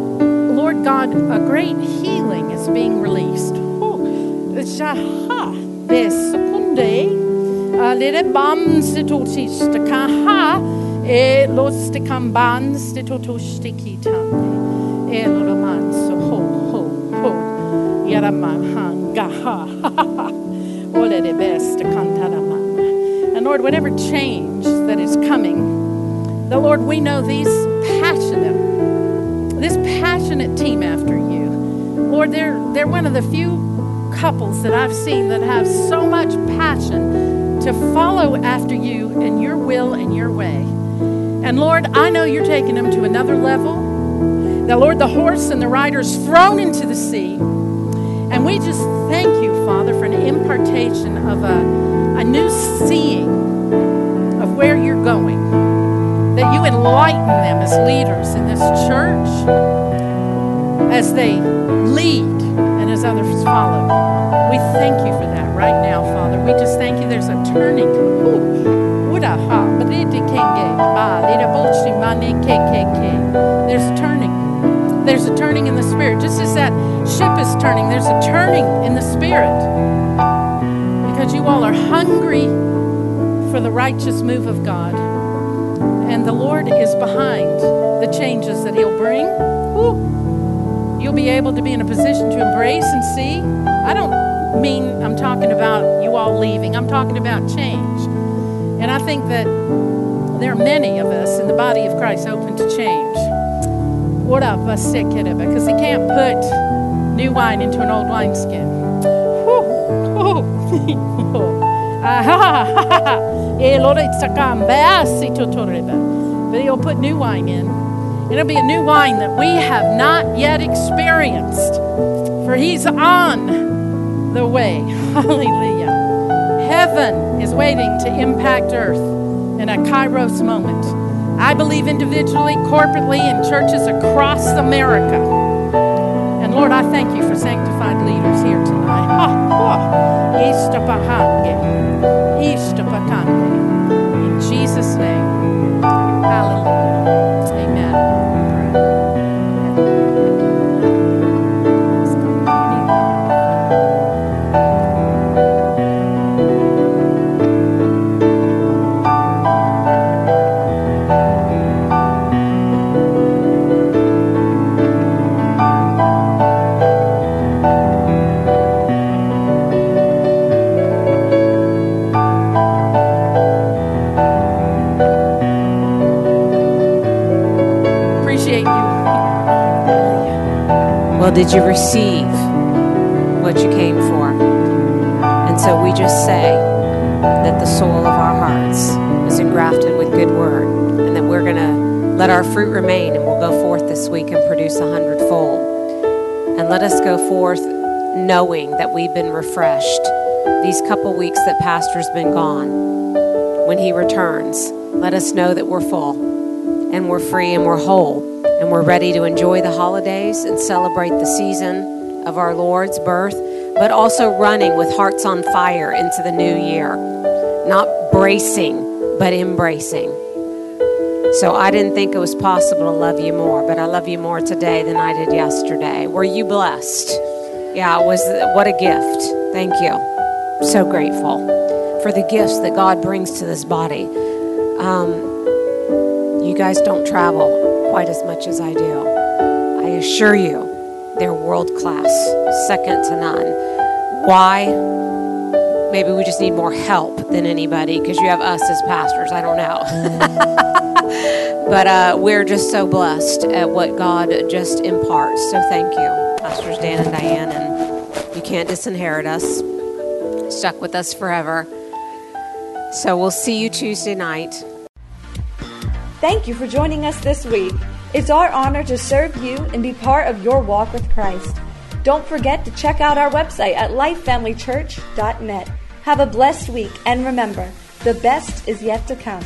Lord God, a great healing is being released. And Lord whatever change that is coming the Lord we know these passionate this passionate team after you Lord they're they're one of the few couples that I've seen that have so much passion to follow after you and your will and your way and Lord, I know you're taking them to another level. That, Lord, the horse and the rider's thrown into the sea. And we just thank you, Father, for an impartation of a, a new seeing of where you're going. That you enlighten them as leaders in this church as they lead and as others follow. We thank you for that right now, Father. We just thank you there's a turning. There's a turning. There's a turning in the spirit. Just as that ship is turning, there's a turning in the spirit. Because you all are hungry for the righteous move of God. The Lord is behind the changes that He'll bring. Woo. You'll be able to be in a position to embrace and see. I don't mean I'm talking about you all leaving, I'm talking about change. And I think that there are many of us in the body of Christ open to change. What up, us sick kid, because he can't put new wine into an old wineskin. Eh, Lord, [LAUGHS] [LAUGHS] But He'll put new wine in. It'll be a new wine that we have not yet experienced. For He's on the way. [LAUGHS] Hallelujah. Heaven is waiting to impact earth in a kairos moment. I believe individually, corporately, in churches across America. And Lord, I thank you for sanctified leaders here tonight. Ishtapakange. In Jesus' name. Hallelujah. Well, did you receive what you came for? And so we just say that the soil of our hearts is engrafted with good word, and that we're going to let our fruit remain, and we'll go forth this week and produce a hundredfold. And let us go forth knowing that we've been refreshed these couple weeks that Pastor's been gone. When he returns, let us know that we're full and we're free and we're whole and we're ready to enjoy the holidays and celebrate the season of our Lord's birth, but also running with hearts on fire into the new year. Not bracing, but embracing. So I didn't think it was possible to love you more, but I love you more today than I did yesterday. Were you blessed? Yeah, it was what a gift. Thank you. So grateful for the gifts that God brings to this body. Um, you guys don't travel quite as much as I do. I assure you, they're world class, second to none. Why? Maybe we just need more help than anybody because you have us as pastors. I don't know. [LAUGHS] but uh, we're just so blessed at what God just imparts. So thank you, Pastors Dan and Diane. And you can't disinherit us, stuck with us forever. So we'll see you Tuesday night. Thank you for joining us this week. It's our honor to serve you and be part of your walk with Christ. Don't forget to check out our website at lifefamilychurch.net. Have a blessed week and remember, the best is yet to come.